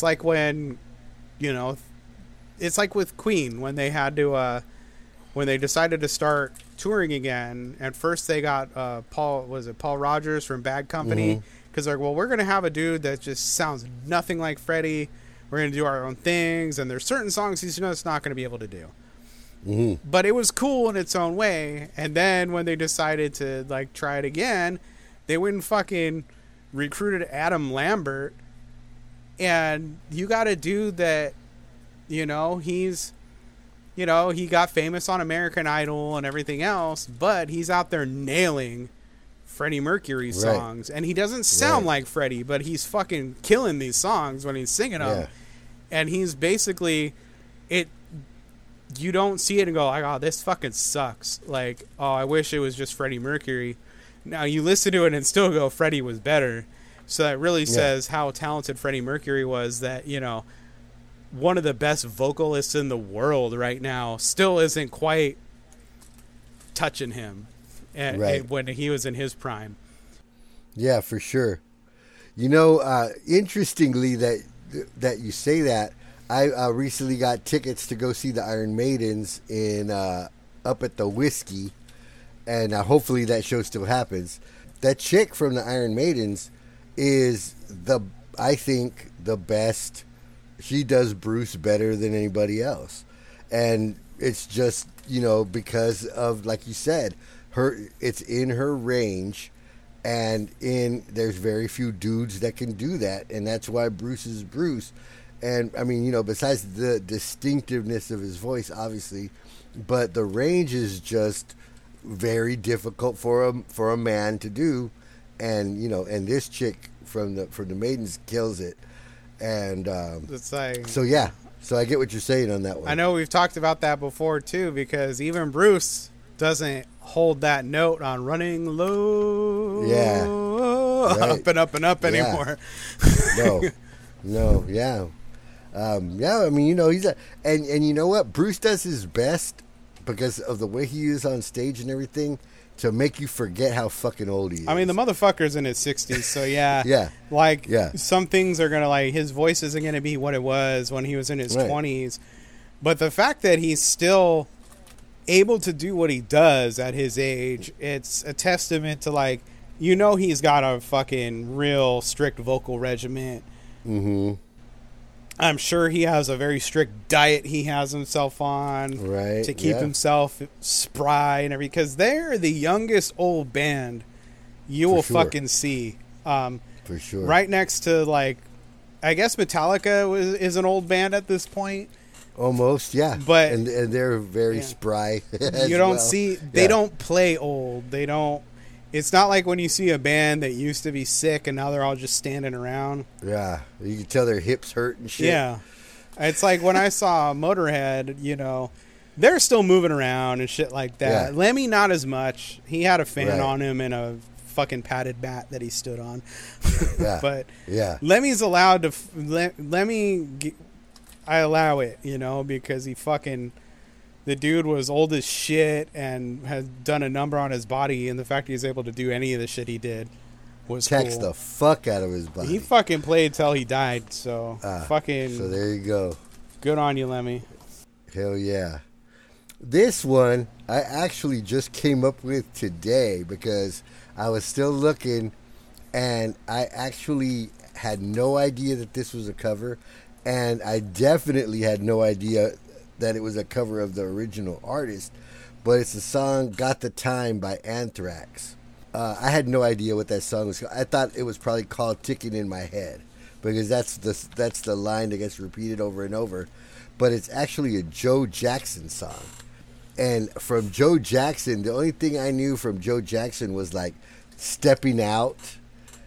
Speaker 3: It's
Speaker 1: like when, you know, it's like with Queen when they had to, uh, when they decided to start touring again. At first, they got uh, Paul was it Paul Rodgers from Bad Company because like, well, we're gonna have a dude that just sounds nothing like Freddie. We're gonna do our own things, and there's certain songs he's just not gonna be able to do. But it was cool in its own way. And then when they decided to like try it again, they went and fucking recruited Adam Lambert. And you got a dude that, you know, he's, you know, he got famous on American Idol and everything else, but he's out there nailing Freddie Mercury
Speaker 4: Right.
Speaker 1: songs. And he doesn't sound
Speaker 4: Right.
Speaker 1: like Freddie, but he's fucking killing these songs when he's singing them.
Speaker 4: Yeah.
Speaker 1: And he's basically, it you don't see it and go like, "Oh, this fucking sucks." Like, "Oh, I wish it was just Freddie Mercury." Now you listen to it and still go, "Freddie was better." So that really says how talented Freddie Mercury was. That you know, one of the best vocalists in the world right now still isn't quite touching him, and,
Speaker 4: Right.
Speaker 1: when he was in his prime.
Speaker 4: Yeah, for sure. You know, uh, interestingly that that you say that, I uh, recently got tickets to go see the Iron Maidens in uh, up at the Whisky, and uh, hopefully that show still happens. That chick from the Iron Maidens is the I think the best. She does Bruce better than anybody else, and it's just you know because of like you said, her it's in her range and in there's very few dudes that can do that. And that's why bruce is bruce. And i mean you know besides the distinctiveness of his voice obviously but the range is just very difficult for a for a man to do. And you know and this chick from the from the maidens kills it and um,
Speaker 1: It's like
Speaker 4: so yeah so i get what you're saying on that one
Speaker 1: I know we've talked about that before too, because even Bruce doesn't hold that note on running low,
Speaker 4: Yeah. Right.
Speaker 1: up and up and up
Speaker 4: Yeah.
Speaker 1: anymore.
Speaker 4: no, no, yeah, um, yeah. I mean, you know, he's a and and you know what? Bruce does his best because of the way he is on stage and everything to make you forget how fucking old he is.
Speaker 1: I mean, the motherfucker's in his sixties, so yeah,
Speaker 4: Yeah.
Speaker 1: Like,
Speaker 4: Yeah.
Speaker 1: some things are gonna like his voice isn't gonna be what it was when he was in his
Speaker 4: Right.
Speaker 1: twenties, but the fact that he's still able to do what he does at his age, it's a testament to like, you know, he's got a fucking real strict vocal regimen.
Speaker 4: hmm
Speaker 1: I'm sure he has a very strict diet he has himself on
Speaker 4: Right,
Speaker 1: to keep
Speaker 4: yeah.
Speaker 1: himself spry and everything because they're the youngest old band you
Speaker 4: For
Speaker 1: will
Speaker 4: sure.
Speaker 1: fucking see. Um,
Speaker 4: for sure.
Speaker 1: right next to like, I guess Metallica was, is an old band at this point.
Speaker 4: Almost, yeah.
Speaker 1: But-
Speaker 4: and and they're very
Speaker 1: Yeah.
Speaker 4: spry.
Speaker 1: you don't
Speaker 4: well.
Speaker 1: see they
Speaker 4: Yeah.
Speaker 1: don't play old. They don't. It's not like when you see a band that used to be sick and now they're all just standing around.
Speaker 4: Yeah, you can tell their hips hurt and shit.
Speaker 1: Yeah. It's like when I saw Motorhead, you know, they're still moving around and shit like that.
Speaker 4: Yeah.
Speaker 1: Lemmy, not as much. He had a fan
Speaker 4: Right.
Speaker 1: on him and a fucking padded bat that he stood on.
Speaker 4: Yeah.
Speaker 1: but
Speaker 4: yeah,
Speaker 1: Lemmy's allowed to. Lemmy, I allow it, you know, because he fucking. The dude was old as shit and had done a number on his body, and the fact he was able to do any of the shit he did was
Speaker 4: tax
Speaker 1: cool.
Speaker 4: the fuck out of his body.
Speaker 1: He fucking played till he died, so
Speaker 4: Ah,
Speaker 1: fucking
Speaker 4: so there you go.
Speaker 1: good on you, Lemmy.
Speaker 4: Hell yeah. This one I actually just came up with today because I was still looking and I actually had no idea that this was a cover and I definitely had no idea that it was a cover of the original artist, but it's the song Got the Time by Anthrax. Uh, I had no idea what that song was. I thought it was probably called "Ticking in My Head" because that's the that's the line that gets repeated over and over. But it's actually a Joe Jackson song, and from Joe Jackson, the only thing I knew from Joe Jackson was like "Stepping Out,"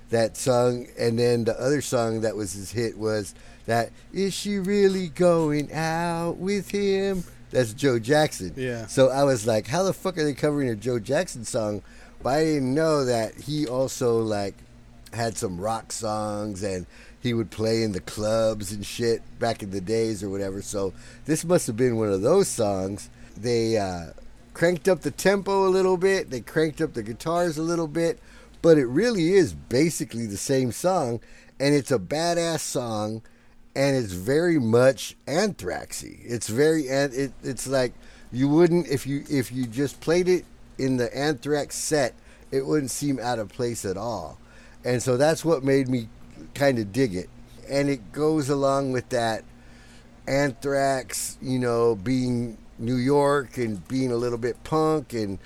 Speaker 4: that song, and then the other song that was his hit was that "Is she really going out with him?" That's Joe Jackson.
Speaker 1: Yeah.
Speaker 4: So I was like, how the fuck are they covering a Joe Jackson song? But I didn't know that he also like had some rock songs and he would play in the clubs and shit back in the days or whatever. So this must have been one of those songs. They uh, cranked up the tempo a little bit. They cranked up the guitars a little bit, but it really is basically the same song, and it's a badass song. And it's very much anthraxy. It's very and it, it's like you wouldn't if you if you just played it in the anthrax set, it wouldn't seem out of place at all. And so that's what made me kind of dig it. And it goes along with that anthrax, you know, being New York and being a little bit punk and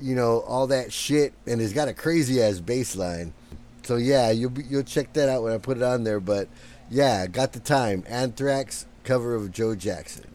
Speaker 4: you know all that shit and it's got a crazy ass bass line. So yeah, you'll be, you'll check that out when I put it on there. But yeah, got the time. Anthrax cover of Joe Jackson.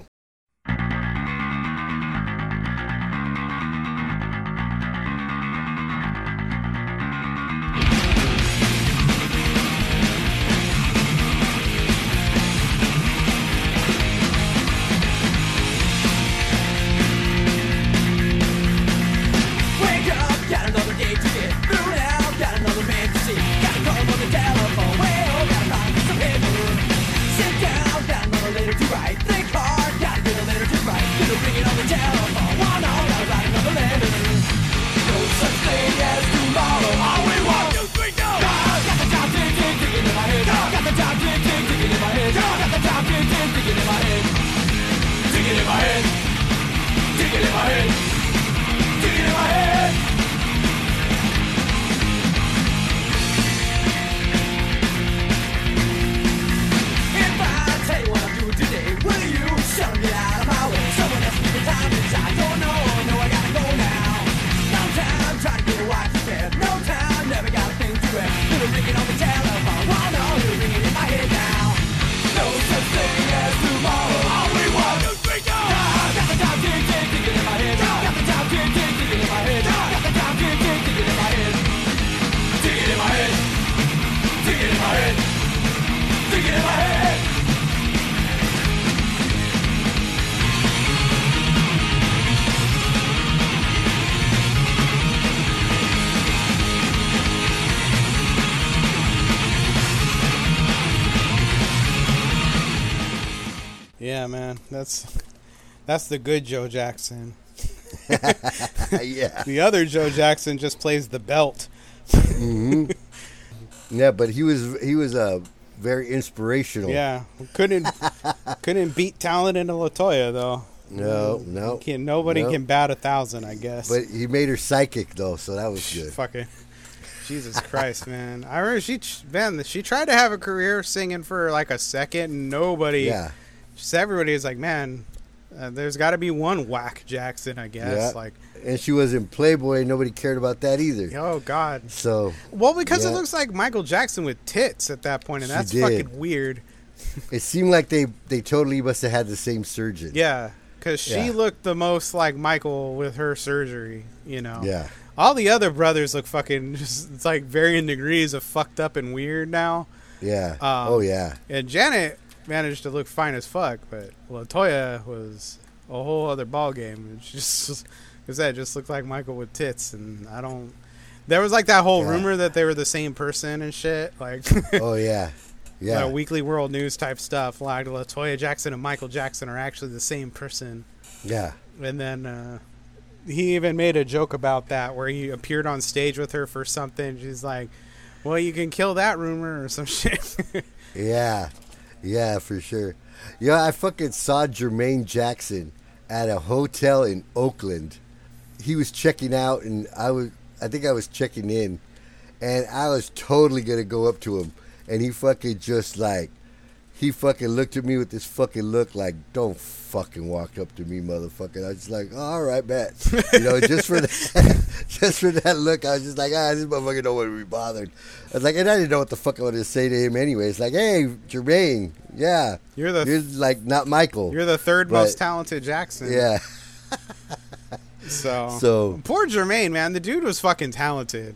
Speaker 1: That's that's the good Joe Jackson.
Speaker 4: yeah,
Speaker 1: The other Joe Jackson just plays the belt. mm-hmm.
Speaker 4: yeah, but he was he was uh, very inspirational.
Speaker 1: Yeah, couldn't couldn't beat talent into Latoya though.
Speaker 4: No, no.
Speaker 1: Can nobody
Speaker 4: no.
Speaker 1: can bat a thousand, I guess.
Speaker 4: But he made her psychic though, so that was good.
Speaker 1: fucking Jesus Christ, man! I remember she man she tried to have a career singing for like a second, and nobody.
Speaker 4: Yeah,
Speaker 1: Just everybody is like, man, uh, there's got to be one whack Jackson, I guess.
Speaker 4: Yeah.
Speaker 1: Like,
Speaker 4: and she was in Playboy. and Nobody cared about that either.
Speaker 1: oh god.
Speaker 4: So
Speaker 1: Well, because it looks like Michael Jackson with tits at that point, and
Speaker 4: She
Speaker 1: that's
Speaker 4: did.
Speaker 1: fucking weird.
Speaker 4: it seemed like they they totally must have had the same surgeon.
Speaker 1: Yeah, because she
Speaker 4: Yeah.
Speaker 1: looked the most like Michael with her surgery. You know.
Speaker 4: Yeah.
Speaker 1: All the other brothers look fucking just it's like varying degrees of fucked up and weird now.
Speaker 4: Yeah.
Speaker 1: Um,
Speaker 4: oh yeah.
Speaker 1: And Janet managed to look fine as fuck, but Latoya was a whole other ball game. It's just because that just looked like Michael with tits, and I don't. There was like that whole
Speaker 4: Yeah.
Speaker 1: rumor that they were the same person and shit, like
Speaker 4: Oh yeah. Yeah.
Speaker 1: the Weekly World News type stuff. Like Latoya Jackson and Michael Jackson are actually the same person.
Speaker 4: yeah.
Speaker 1: And then uh, he even made a joke about that where he appeared on stage with her for something. She's like, "Well, you can kill that rumor or some shit."
Speaker 4: Yeah, yeah, for sure. Yeah, I fucking saw Jermaine Jackson at a hotel in Oakland. He was checking out, and I was, I think I was checking in, and I was totally gonna go up to him, and he fucking just like, he fucking looked at me with this fucking look like, don't fucking walk up to me, motherfucker. I was just like, all right, bet. You know, just for that, just for that look, I was just like, ah, this motherfucker don't want to be bothered. I was like, and I didn't know what the fuck I wanted to say to him anyway. It's like, hey, Jermaine, yeah,
Speaker 1: You're the-
Speaker 4: you're like not Michael.
Speaker 1: You're the third
Speaker 4: But-
Speaker 1: most talented Jackson.
Speaker 4: yeah.
Speaker 1: So,
Speaker 4: So-
Speaker 1: poor Jermaine, man, the dude was fucking talented.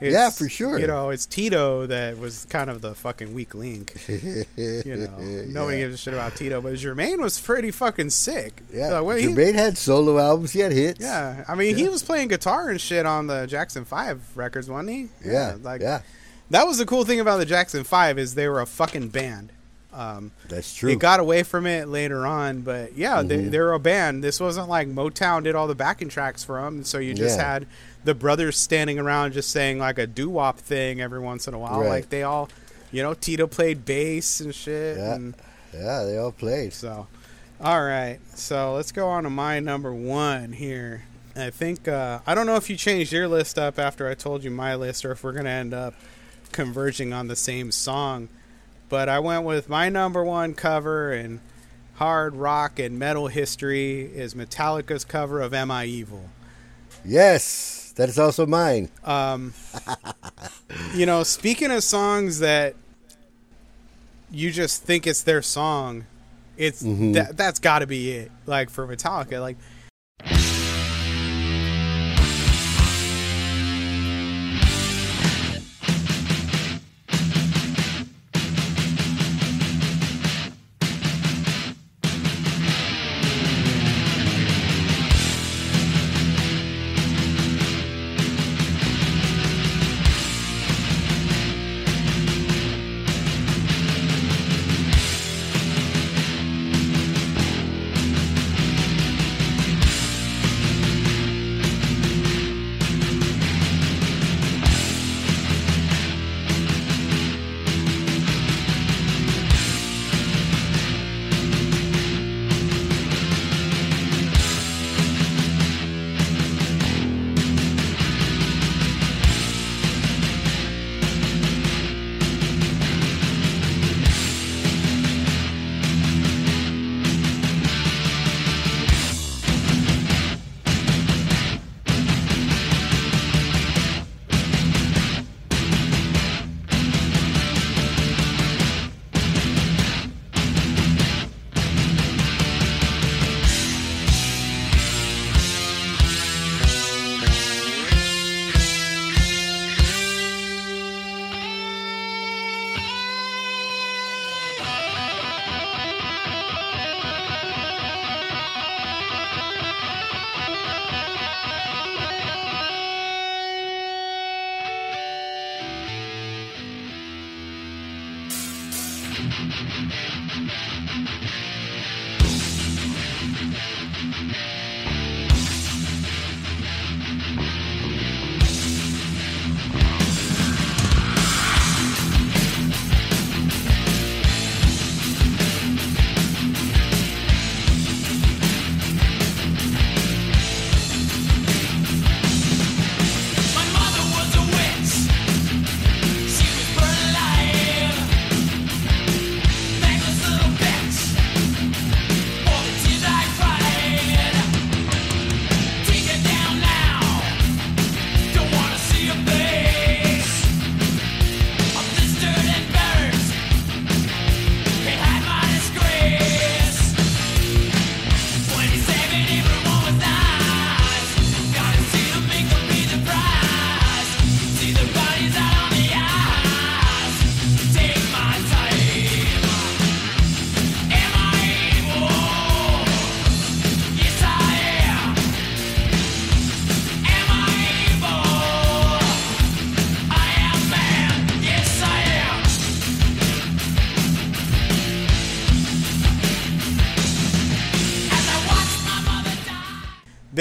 Speaker 4: Yeah, for sure.
Speaker 1: You know, it's Tito that was kind of the fucking weak link. You know, nobody
Speaker 4: yeah.
Speaker 1: gives a shit about Tito, but Jermaine was pretty fucking sick.
Speaker 4: Yeah,
Speaker 1: when he-
Speaker 4: Jermaine had solo albums. He had hits.
Speaker 1: yeah. I mean, he was playing guitar and shit on the Jackson Five records, wasn't he?
Speaker 4: yeah,
Speaker 1: like
Speaker 4: yeah.
Speaker 1: that was the cool thing about the Jackson Five is they were a fucking band. Um,
Speaker 4: That's true.
Speaker 1: It got away from it later on, but yeah, they,
Speaker 4: Mm-hmm.
Speaker 1: they were a band. This wasn't like Motown did all the backing tracks for them, so you just
Speaker 4: Yeah.
Speaker 1: had the brothers standing around just saying like a doo wop thing every once in a while.
Speaker 4: Right.
Speaker 1: Like they all You know, Tito played bass and shit.
Speaker 4: Yeah.
Speaker 1: And
Speaker 4: Yeah, they all played.
Speaker 1: so, all right. So let's go on to my number one here. I think uh, I don't know if you changed your list up after I told you my list, or if we're gonna end up converging on the same song. But I went with my number one cover in hard rock and metal history is Metallica's cover of "Am I Evil."
Speaker 4: Yes, that is also mine.
Speaker 1: Um, you know, speaking of songs that you just think it's their song, it's mm-hmm. that that's got to be it. Like for Metallica, like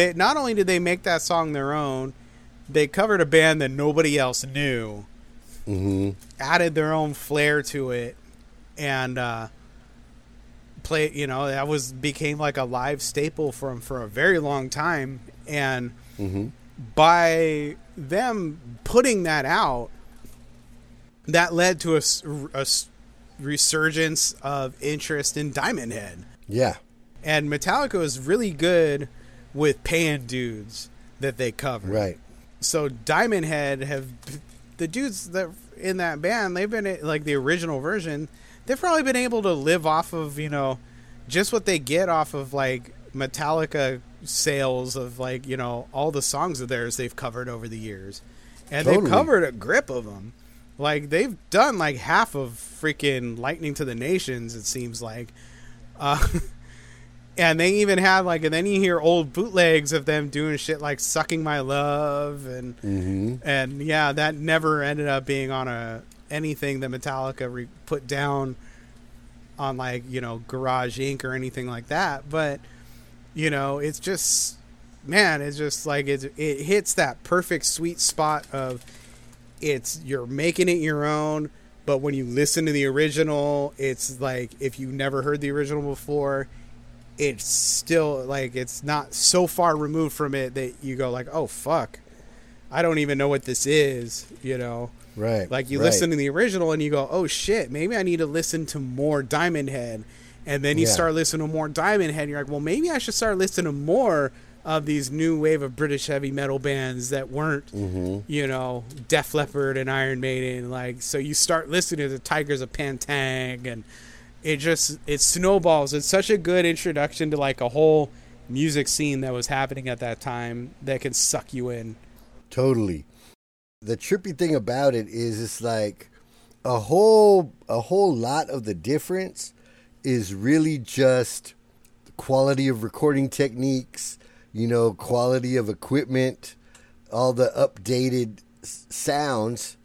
Speaker 1: they not only did they make that song their own, they covered a band that nobody else knew,
Speaker 4: hmm
Speaker 1: added their own flair to it, and uh, play. You know, that was became like a live staple for them for a very long time, and by them putting that out, that led to a resurgence of interest in Diamond Head.
Speaker 4: Yeah.
Speaker 1: And Metallica was really good with pan dudes that they cover.
Speaker 4: Right.
Speaker 1: So Diamond Head have the dudes that in that band, they've been like the original version, they've probably been able to live off of, you know, just what they get off of like Metallica sales of like, you know, all the songs of theirs they've covered over the years. And they've covered a grip of them. Like they've done like half of freaking Lightning to the Nations it seems like. Uh and they even had like and then you hear old bootlegs of them doing shit like sucking my love and
Speaker 4: hmm
Speaker 1: and yeah that never ended up being on a anything that metallica re- put down on like you know garage inc. or anything like that. But you know it's just man it's just like it's, it hits that perfect sweet spot of it's you're making it your own but when you listen to the original, it's like if you never heard the original before, it's still like it's not so far removed from it that you go like, "Oh fuck. I don't even know what this is," you know.
Speaker 4: Right.
Speaker 1: Like you
Speaker 4: right.
Speaker 1: listen to the original and you go, "Oh shit, maybe I need to listen to more Diamond Head." And then you
Speaker 4: Yeah.
Speaker 1: start listening to more Diamond Head and you're like, "Well, maybe I should start listening to more of these new wave of British heavy metal bands that weren't,
Speaker 4: Mm-hmm.
Speaker 1: you know, Def Leppard and Iron Maiden." Like so you start listening to the Tygers of Pan Tang and it just it snowballs. It's such a good introduction to like a whole music scene that was happening at that time that can suck you in.
Speaker 4: Totally. The trippy thing about it is it's like a whole a whole lot of the difference is really just quality of recording techniques, you know, quality of equipment, all the updated sounds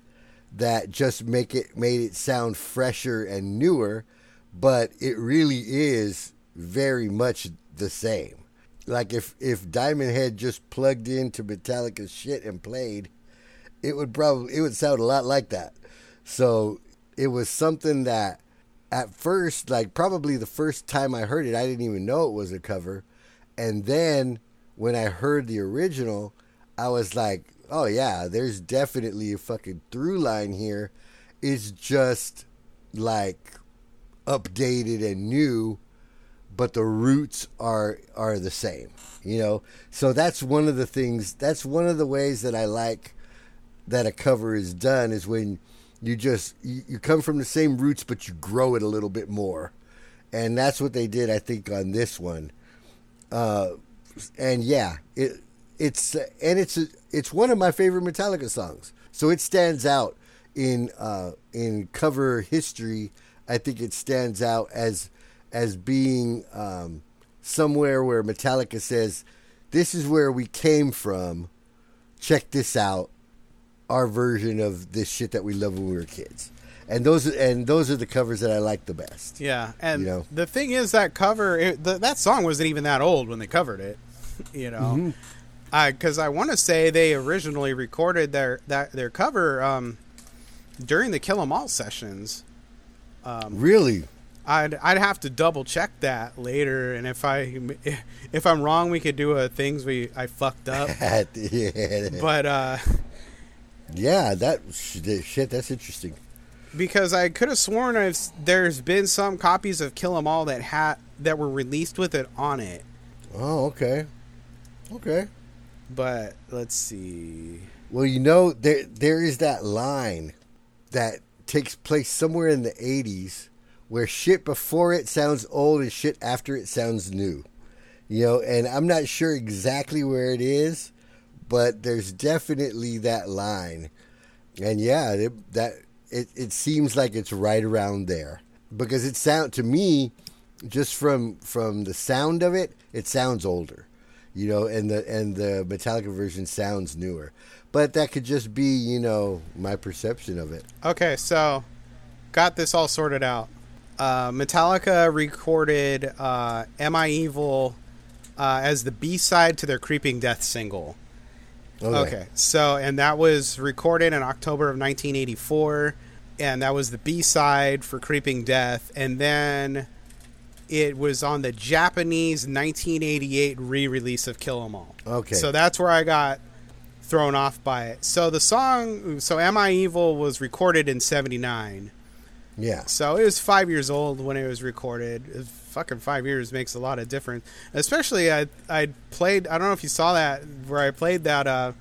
Speaker 4: that just make it made it sound fresher and newer, but it really is very much the same. Like if if Diamond Head just plugged into Metallica's shit and played, it would probably it would sound a lot like that. So it was something that at first, like probably the first time I heard it, I didn't even know it was a cover. And then when I heard the original, I was like, oh yeah, there's definitely a fucking through line here. It's just like updated and new, but the roots are are the same. You know, so that's one of the things. That's one of the ways that I like that a cover is done is when you just you, you come from the same roots, but you grow it a little bit more, and that's what they did, I think, on this one. Uh, and yeah, it it's and it's it's one of my favorite Metallica songs, so it stands out in uh, in cover history. I think it stands out as as being um, somewhere where Metallica says, "This is where we came from. Check this out, our version of this shit that we loved when we were kids." And those and those are the covers that I like the best.
Speaker 1: Yeah, and
Speaker 4: You know?
Speaker 1: the thing is that cover it, the, that song wasn't even that old when they covered it, you
Speaker 4: Mm-hmm.
Speaker 1: know. Because I want to say they originally recorded their that their cover um, during the Kill 'Em All sessions.
Speaker 4: Really,
Speaker 1: I'd I'd have to double check that later, and if I if I'm wrong, we could do a things we I fucked up.
Speaker 4: yeah,
Speaker 1: but uh,
Speaker 4: yeah, that shit. That's interesting.
Speaker 1: because I could have sworn there's been some copies of Kill 'Em All that had that were released with it on it.
Speaker 4: Oh, okay, okay.
Speaker 1: But let's see.
Speaker 4: Well, you know, there there is that line that takes place somewhere in the '80s where shit before it sounds old and shit after it sounds new. You know, and I'm not sure exactly where it is, but there's definitely that line. And yeah, it, that it, it seems like it's right around there because it sound to me just from from the sound of it, it sounds older, you know, and the and the Metallica version sounds newer. But that could just be, you know, my perception of it.
Speaker 1: Okay, so got this all sorted out. Uh, Metallica recorded uh, "Am I Evil" uh, as the B side to their "Creeping Death" single. Okay, so and that was recorded in October of 1984, and that was the B side for "Creeping Death," and then it was on the Japanese 1988 re-release of "Kill 'Em All."
Speaker 4: Okay.
Speaker 1: so that's where I got thrown off by it. So the song, so "Am I Evil" was recorded in '79.
Speaker 4: Yeah.
Speaker 1: So it was five years old when it was recorded. It- fucking five years makes a lot of difference. Especially I I played. I don't know if you saw that where I played that. Uh,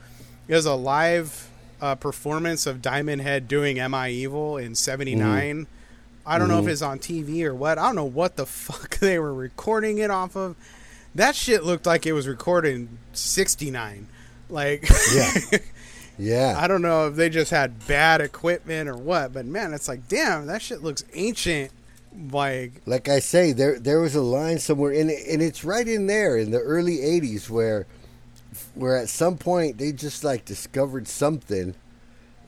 Speaker 1: it was a live uh, performance of Diamond Head doing "Am I Evil" in '79. I don't know if it's on TV or what. I don't know what the fuck they were recording it off of. That shit looked like it was recorded in '69. Like,
Speaker 4: Yeah. Yeah.
Speaker 1: I don't know if they just had bad equipment or what, but man, it's like, damn, that shit looks ancient. Like,
Speaker 4: like I say, there there was a line somewhere, and and it's right in there in the early '80s where where at some point they just like discovered something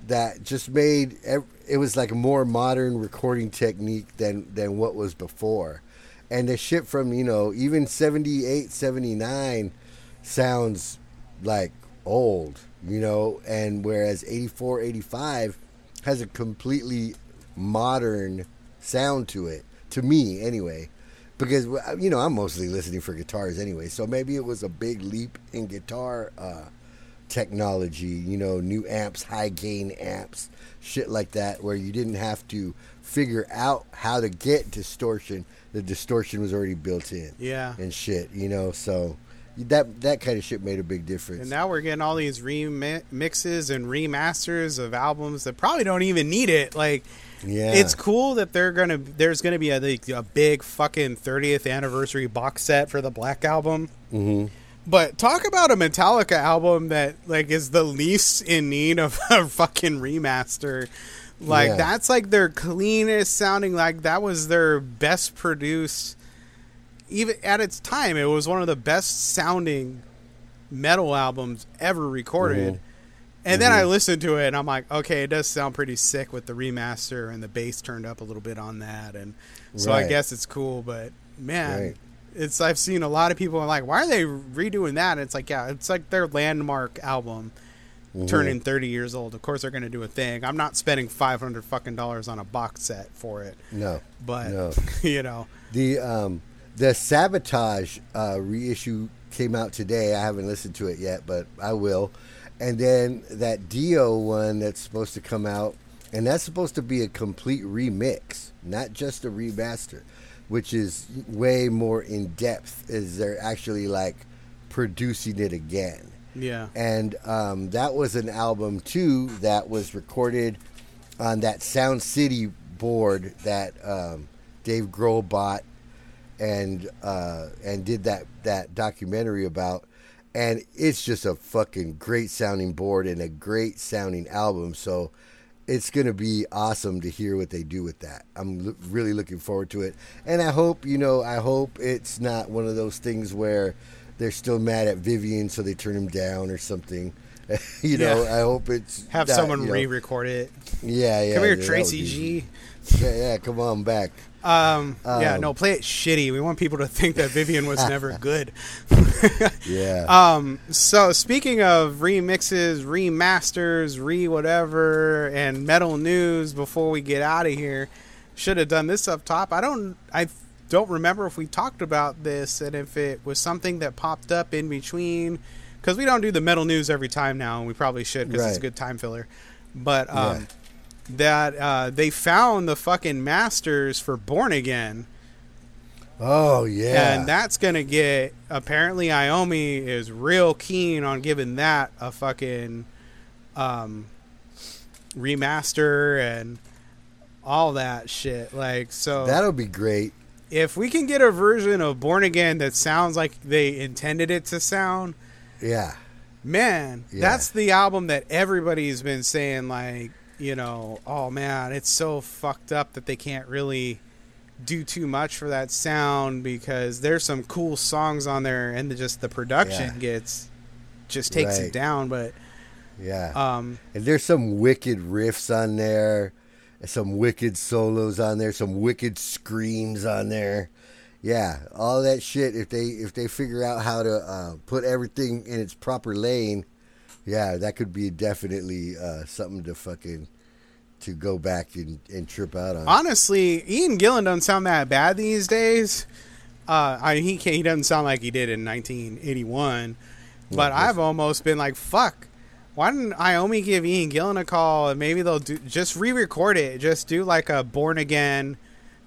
Speaker 4: that just made it was like a more modern recording technique than than what was before, and the shit from you know even 78, 79 sounds like old, you know, and whereas 84, 85 has a completely modern sound to it. To me, anyway, because you know I'm mostly listening for guitars anyway. So maybe it was a big leap in guitar uh, technology. You know, new amps, high gain amps, shit like that, where you didn't have to figure out how to get distortion. The distortion was already built in.
Speaker 1: Yeah.
Speaker 4: and shit. You know, so that that kind of shit made a big difference.
Speaker 1: And now we're getting all these remixes and remasters of albums that probably don't even need it. Like,
Speaker 4: yeah,
Speaker 1: it's cool that they're gonna. There's gonna be a, like, a big fucking 30th anniversary box set for the Black album.
Speaker 4: hmm
Speaker 1: But talk about a Metallica album that like is the least in need of a fucking remaster. Like
Speaker 4: Yeah.
Speaker 1: that's like their cleanest sounding. Like that was their best produced. Even at its time, it was one of the best sounding metal albums ever recorded.
Speaker 4: Mhm.
Speaker 1: And then I listened to it and I'm like, okay, it does sound pretty sick with the remaster and the bass turned up a little bit on that, and so I guess it's cool. But man,
Speaker 4: Right.
Speaker 1: it's I've seen a lot of people are like, why are they redoing that? And it's like, yeah, it's like their landmark album
Speaker 4: Mm-hmm.
Speaker 1: turning 30 years old. Of course, they're going to do a thing. I'm not spending 500 fucking dollars on a box set for it,
Speaker 4: no,
Speaker 1: but
Speaker 4: no.
Speaker 1: you know,
Speaker 4: The um the sabotage uh, reissue came out today. I haven't listened to it yet, but I will. And then that Dio one that's supposed to come out, and that's supposed to be a complete remix, not just a remaster, which is way more in depth. Is they're actually like producing it again.
Speaker 1: yeah,
Speaker 4: and um, that was an album too that was recorded on that Sound City board that um, Dave Grohl bought and uh, and did that that documentary about. And it's just a fucking great sounding board and a great sounding album. So it's going to be awesome to hear what they do with that. I'm lo- really looking forward to it. And I hope, you know, I hope it's not one of those things where they're still mad at Vivian, so they turn him down or something. you know,
Speaker 1: Yeah.
Speaker 4: I hope it's
Speaker 1: have
Speaker 4: not,
Speaker 1: someone
Speaker 4: you know-
Speaker 1: re-record it.
Speaker 4: Yeah, yeah.
Speaker 1: Come here, Tracy G.
Speaker 4: Yeah, yeah, come on back.
Speaker 1: Um, yeah,
Speaker 4: Um,
Speaker 1: no, play it shitty. We want people to think that Vivian was never good.
Speaker 4: Yeah.
Speaker 1: Um, so speaking of remixes, remasters, re whatever, and metal news, before we get out of here, should have done this up top. I don't, I don't remember if we talked about this and if it was something that popped up in between, because we don't do the metal news every time now, and we probably should because it's a good time filler. But um,
Speaker 4: Yeah.
Speaker 1: That uh, they found the fucking masters for Born Again.
Speaker 4: oh, yeah.
Speaker 1: And that's gonna get apparently Iommi is real keen on giving that a fucking um remaster and all that shit. Like so
Speaker 4: That'll be great.
Speaker 1: if we can get a version of Born Again that sounds like they intended it to sound,
Speaker 4: Yeah.
Speaker 1: man,
Speaker 4: Yeah.
Speaker 1: that's the album that everybody's been saying like, you know, oh man, it's so fucked up that they can't really do too much for that sound because there's some cool songs on there and the, just the production
Speaker 4: Yeah.
Speaker 1: gets just takes
Speaker 4: Right.
Speaker 1: it down but
Speaker 4: Yeah.
Speaker 1: um
Speaker 4: And there's some wicked riffs on there, some wicked solos on there, some wicked screams on there. Yeah, all that shit. If they if they figure out how to uh, put everything in its proper lane, yeah, that could be definitely uh, something to fucking to go back and, and trip out on.
Speaker 1: honestly Ian Gillan doesn't sound that bad these days uh I he can't, he doesn't sound like he did in 1981 but I've almost been like fuck why didn't Iommi give Ian Gillan a call and maybe they'll do just re-record it just do like a born again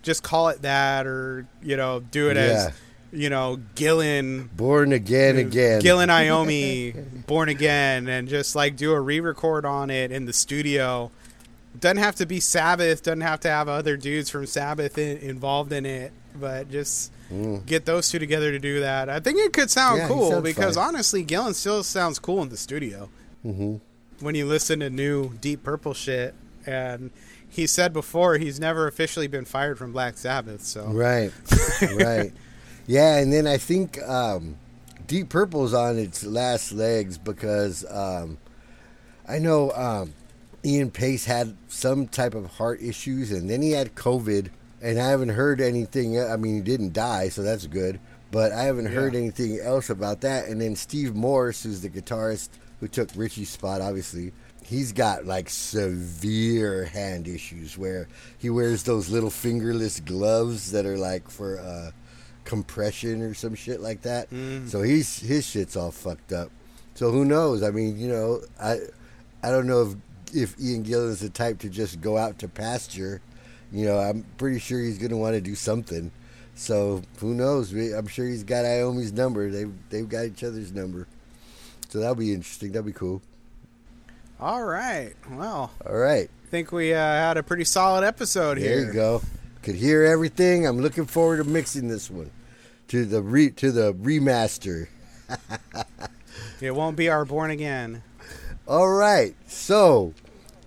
Speaker 1: just call it that or you know do it
Speaker 4: Yeah.
Speaker 1: as you know Gillan
Speaker 4: Born again, again.
Speaker 1: Gillan Iommi, Born Again, and just like do a re-record on it in the studio. Doesn't have to be Sabbath. Doesn't have to have other dudes from Sabbath in, involved in it. But just get those two together to do that. I think it could sound
Speaker 4: Mm. Yeah,
Speaker 1: cool because honestly, Gillan still sounds cool in the studio. Mm-hmm. When you listen to new Deep Purple shit, and he said before he's never officially been fired from Black Sabbath. So
Speaker 4: Right, right. Yeah, and then I think um, Deep Purple's on its last legs because um, I know um, Ian Paice had some type of heart issues, and then he had COVID, and I haven't heard anything. I mean, he didn't die, so that's good. But I haven't heard anything else about that. And then Steve Morse, who's the guitarist who took Ritchie's spot, obviously, he's got like severe hand issues where he wears those little fingerless gloves that are like for uh, compression or some shit like that. So he's his shit's all fucked up. So who knows? I mean, you know, I I don't know if if Ian Gillan is the type to just go out to pasture. You know, I'm pretty sure he's going to want to do something. So who knows? I'm sure he's got Iommi's number. They've they've got each other's number. So that'll be interesting. That'll be cool.
Speaker 1: All right. Well,
Speaker 4: All right,
Speaker 1: I think we uh, had a pretty solid episode here.
Speaker 4: there
Speaker 1: here.
Speaker 4: you go. Could hear everything. I'm looking forward to mixing this one to the re to the remaster.
Speaker 1: It won't be our born again.
Speaker 4: All right. So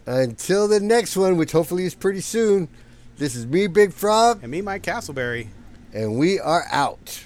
Speaker 4: until the next one, which hopefully is pretty soon. This is me, Big Frog,
Speaker 1: And me, Mike Castleberry.
Speaker 4: and we are out.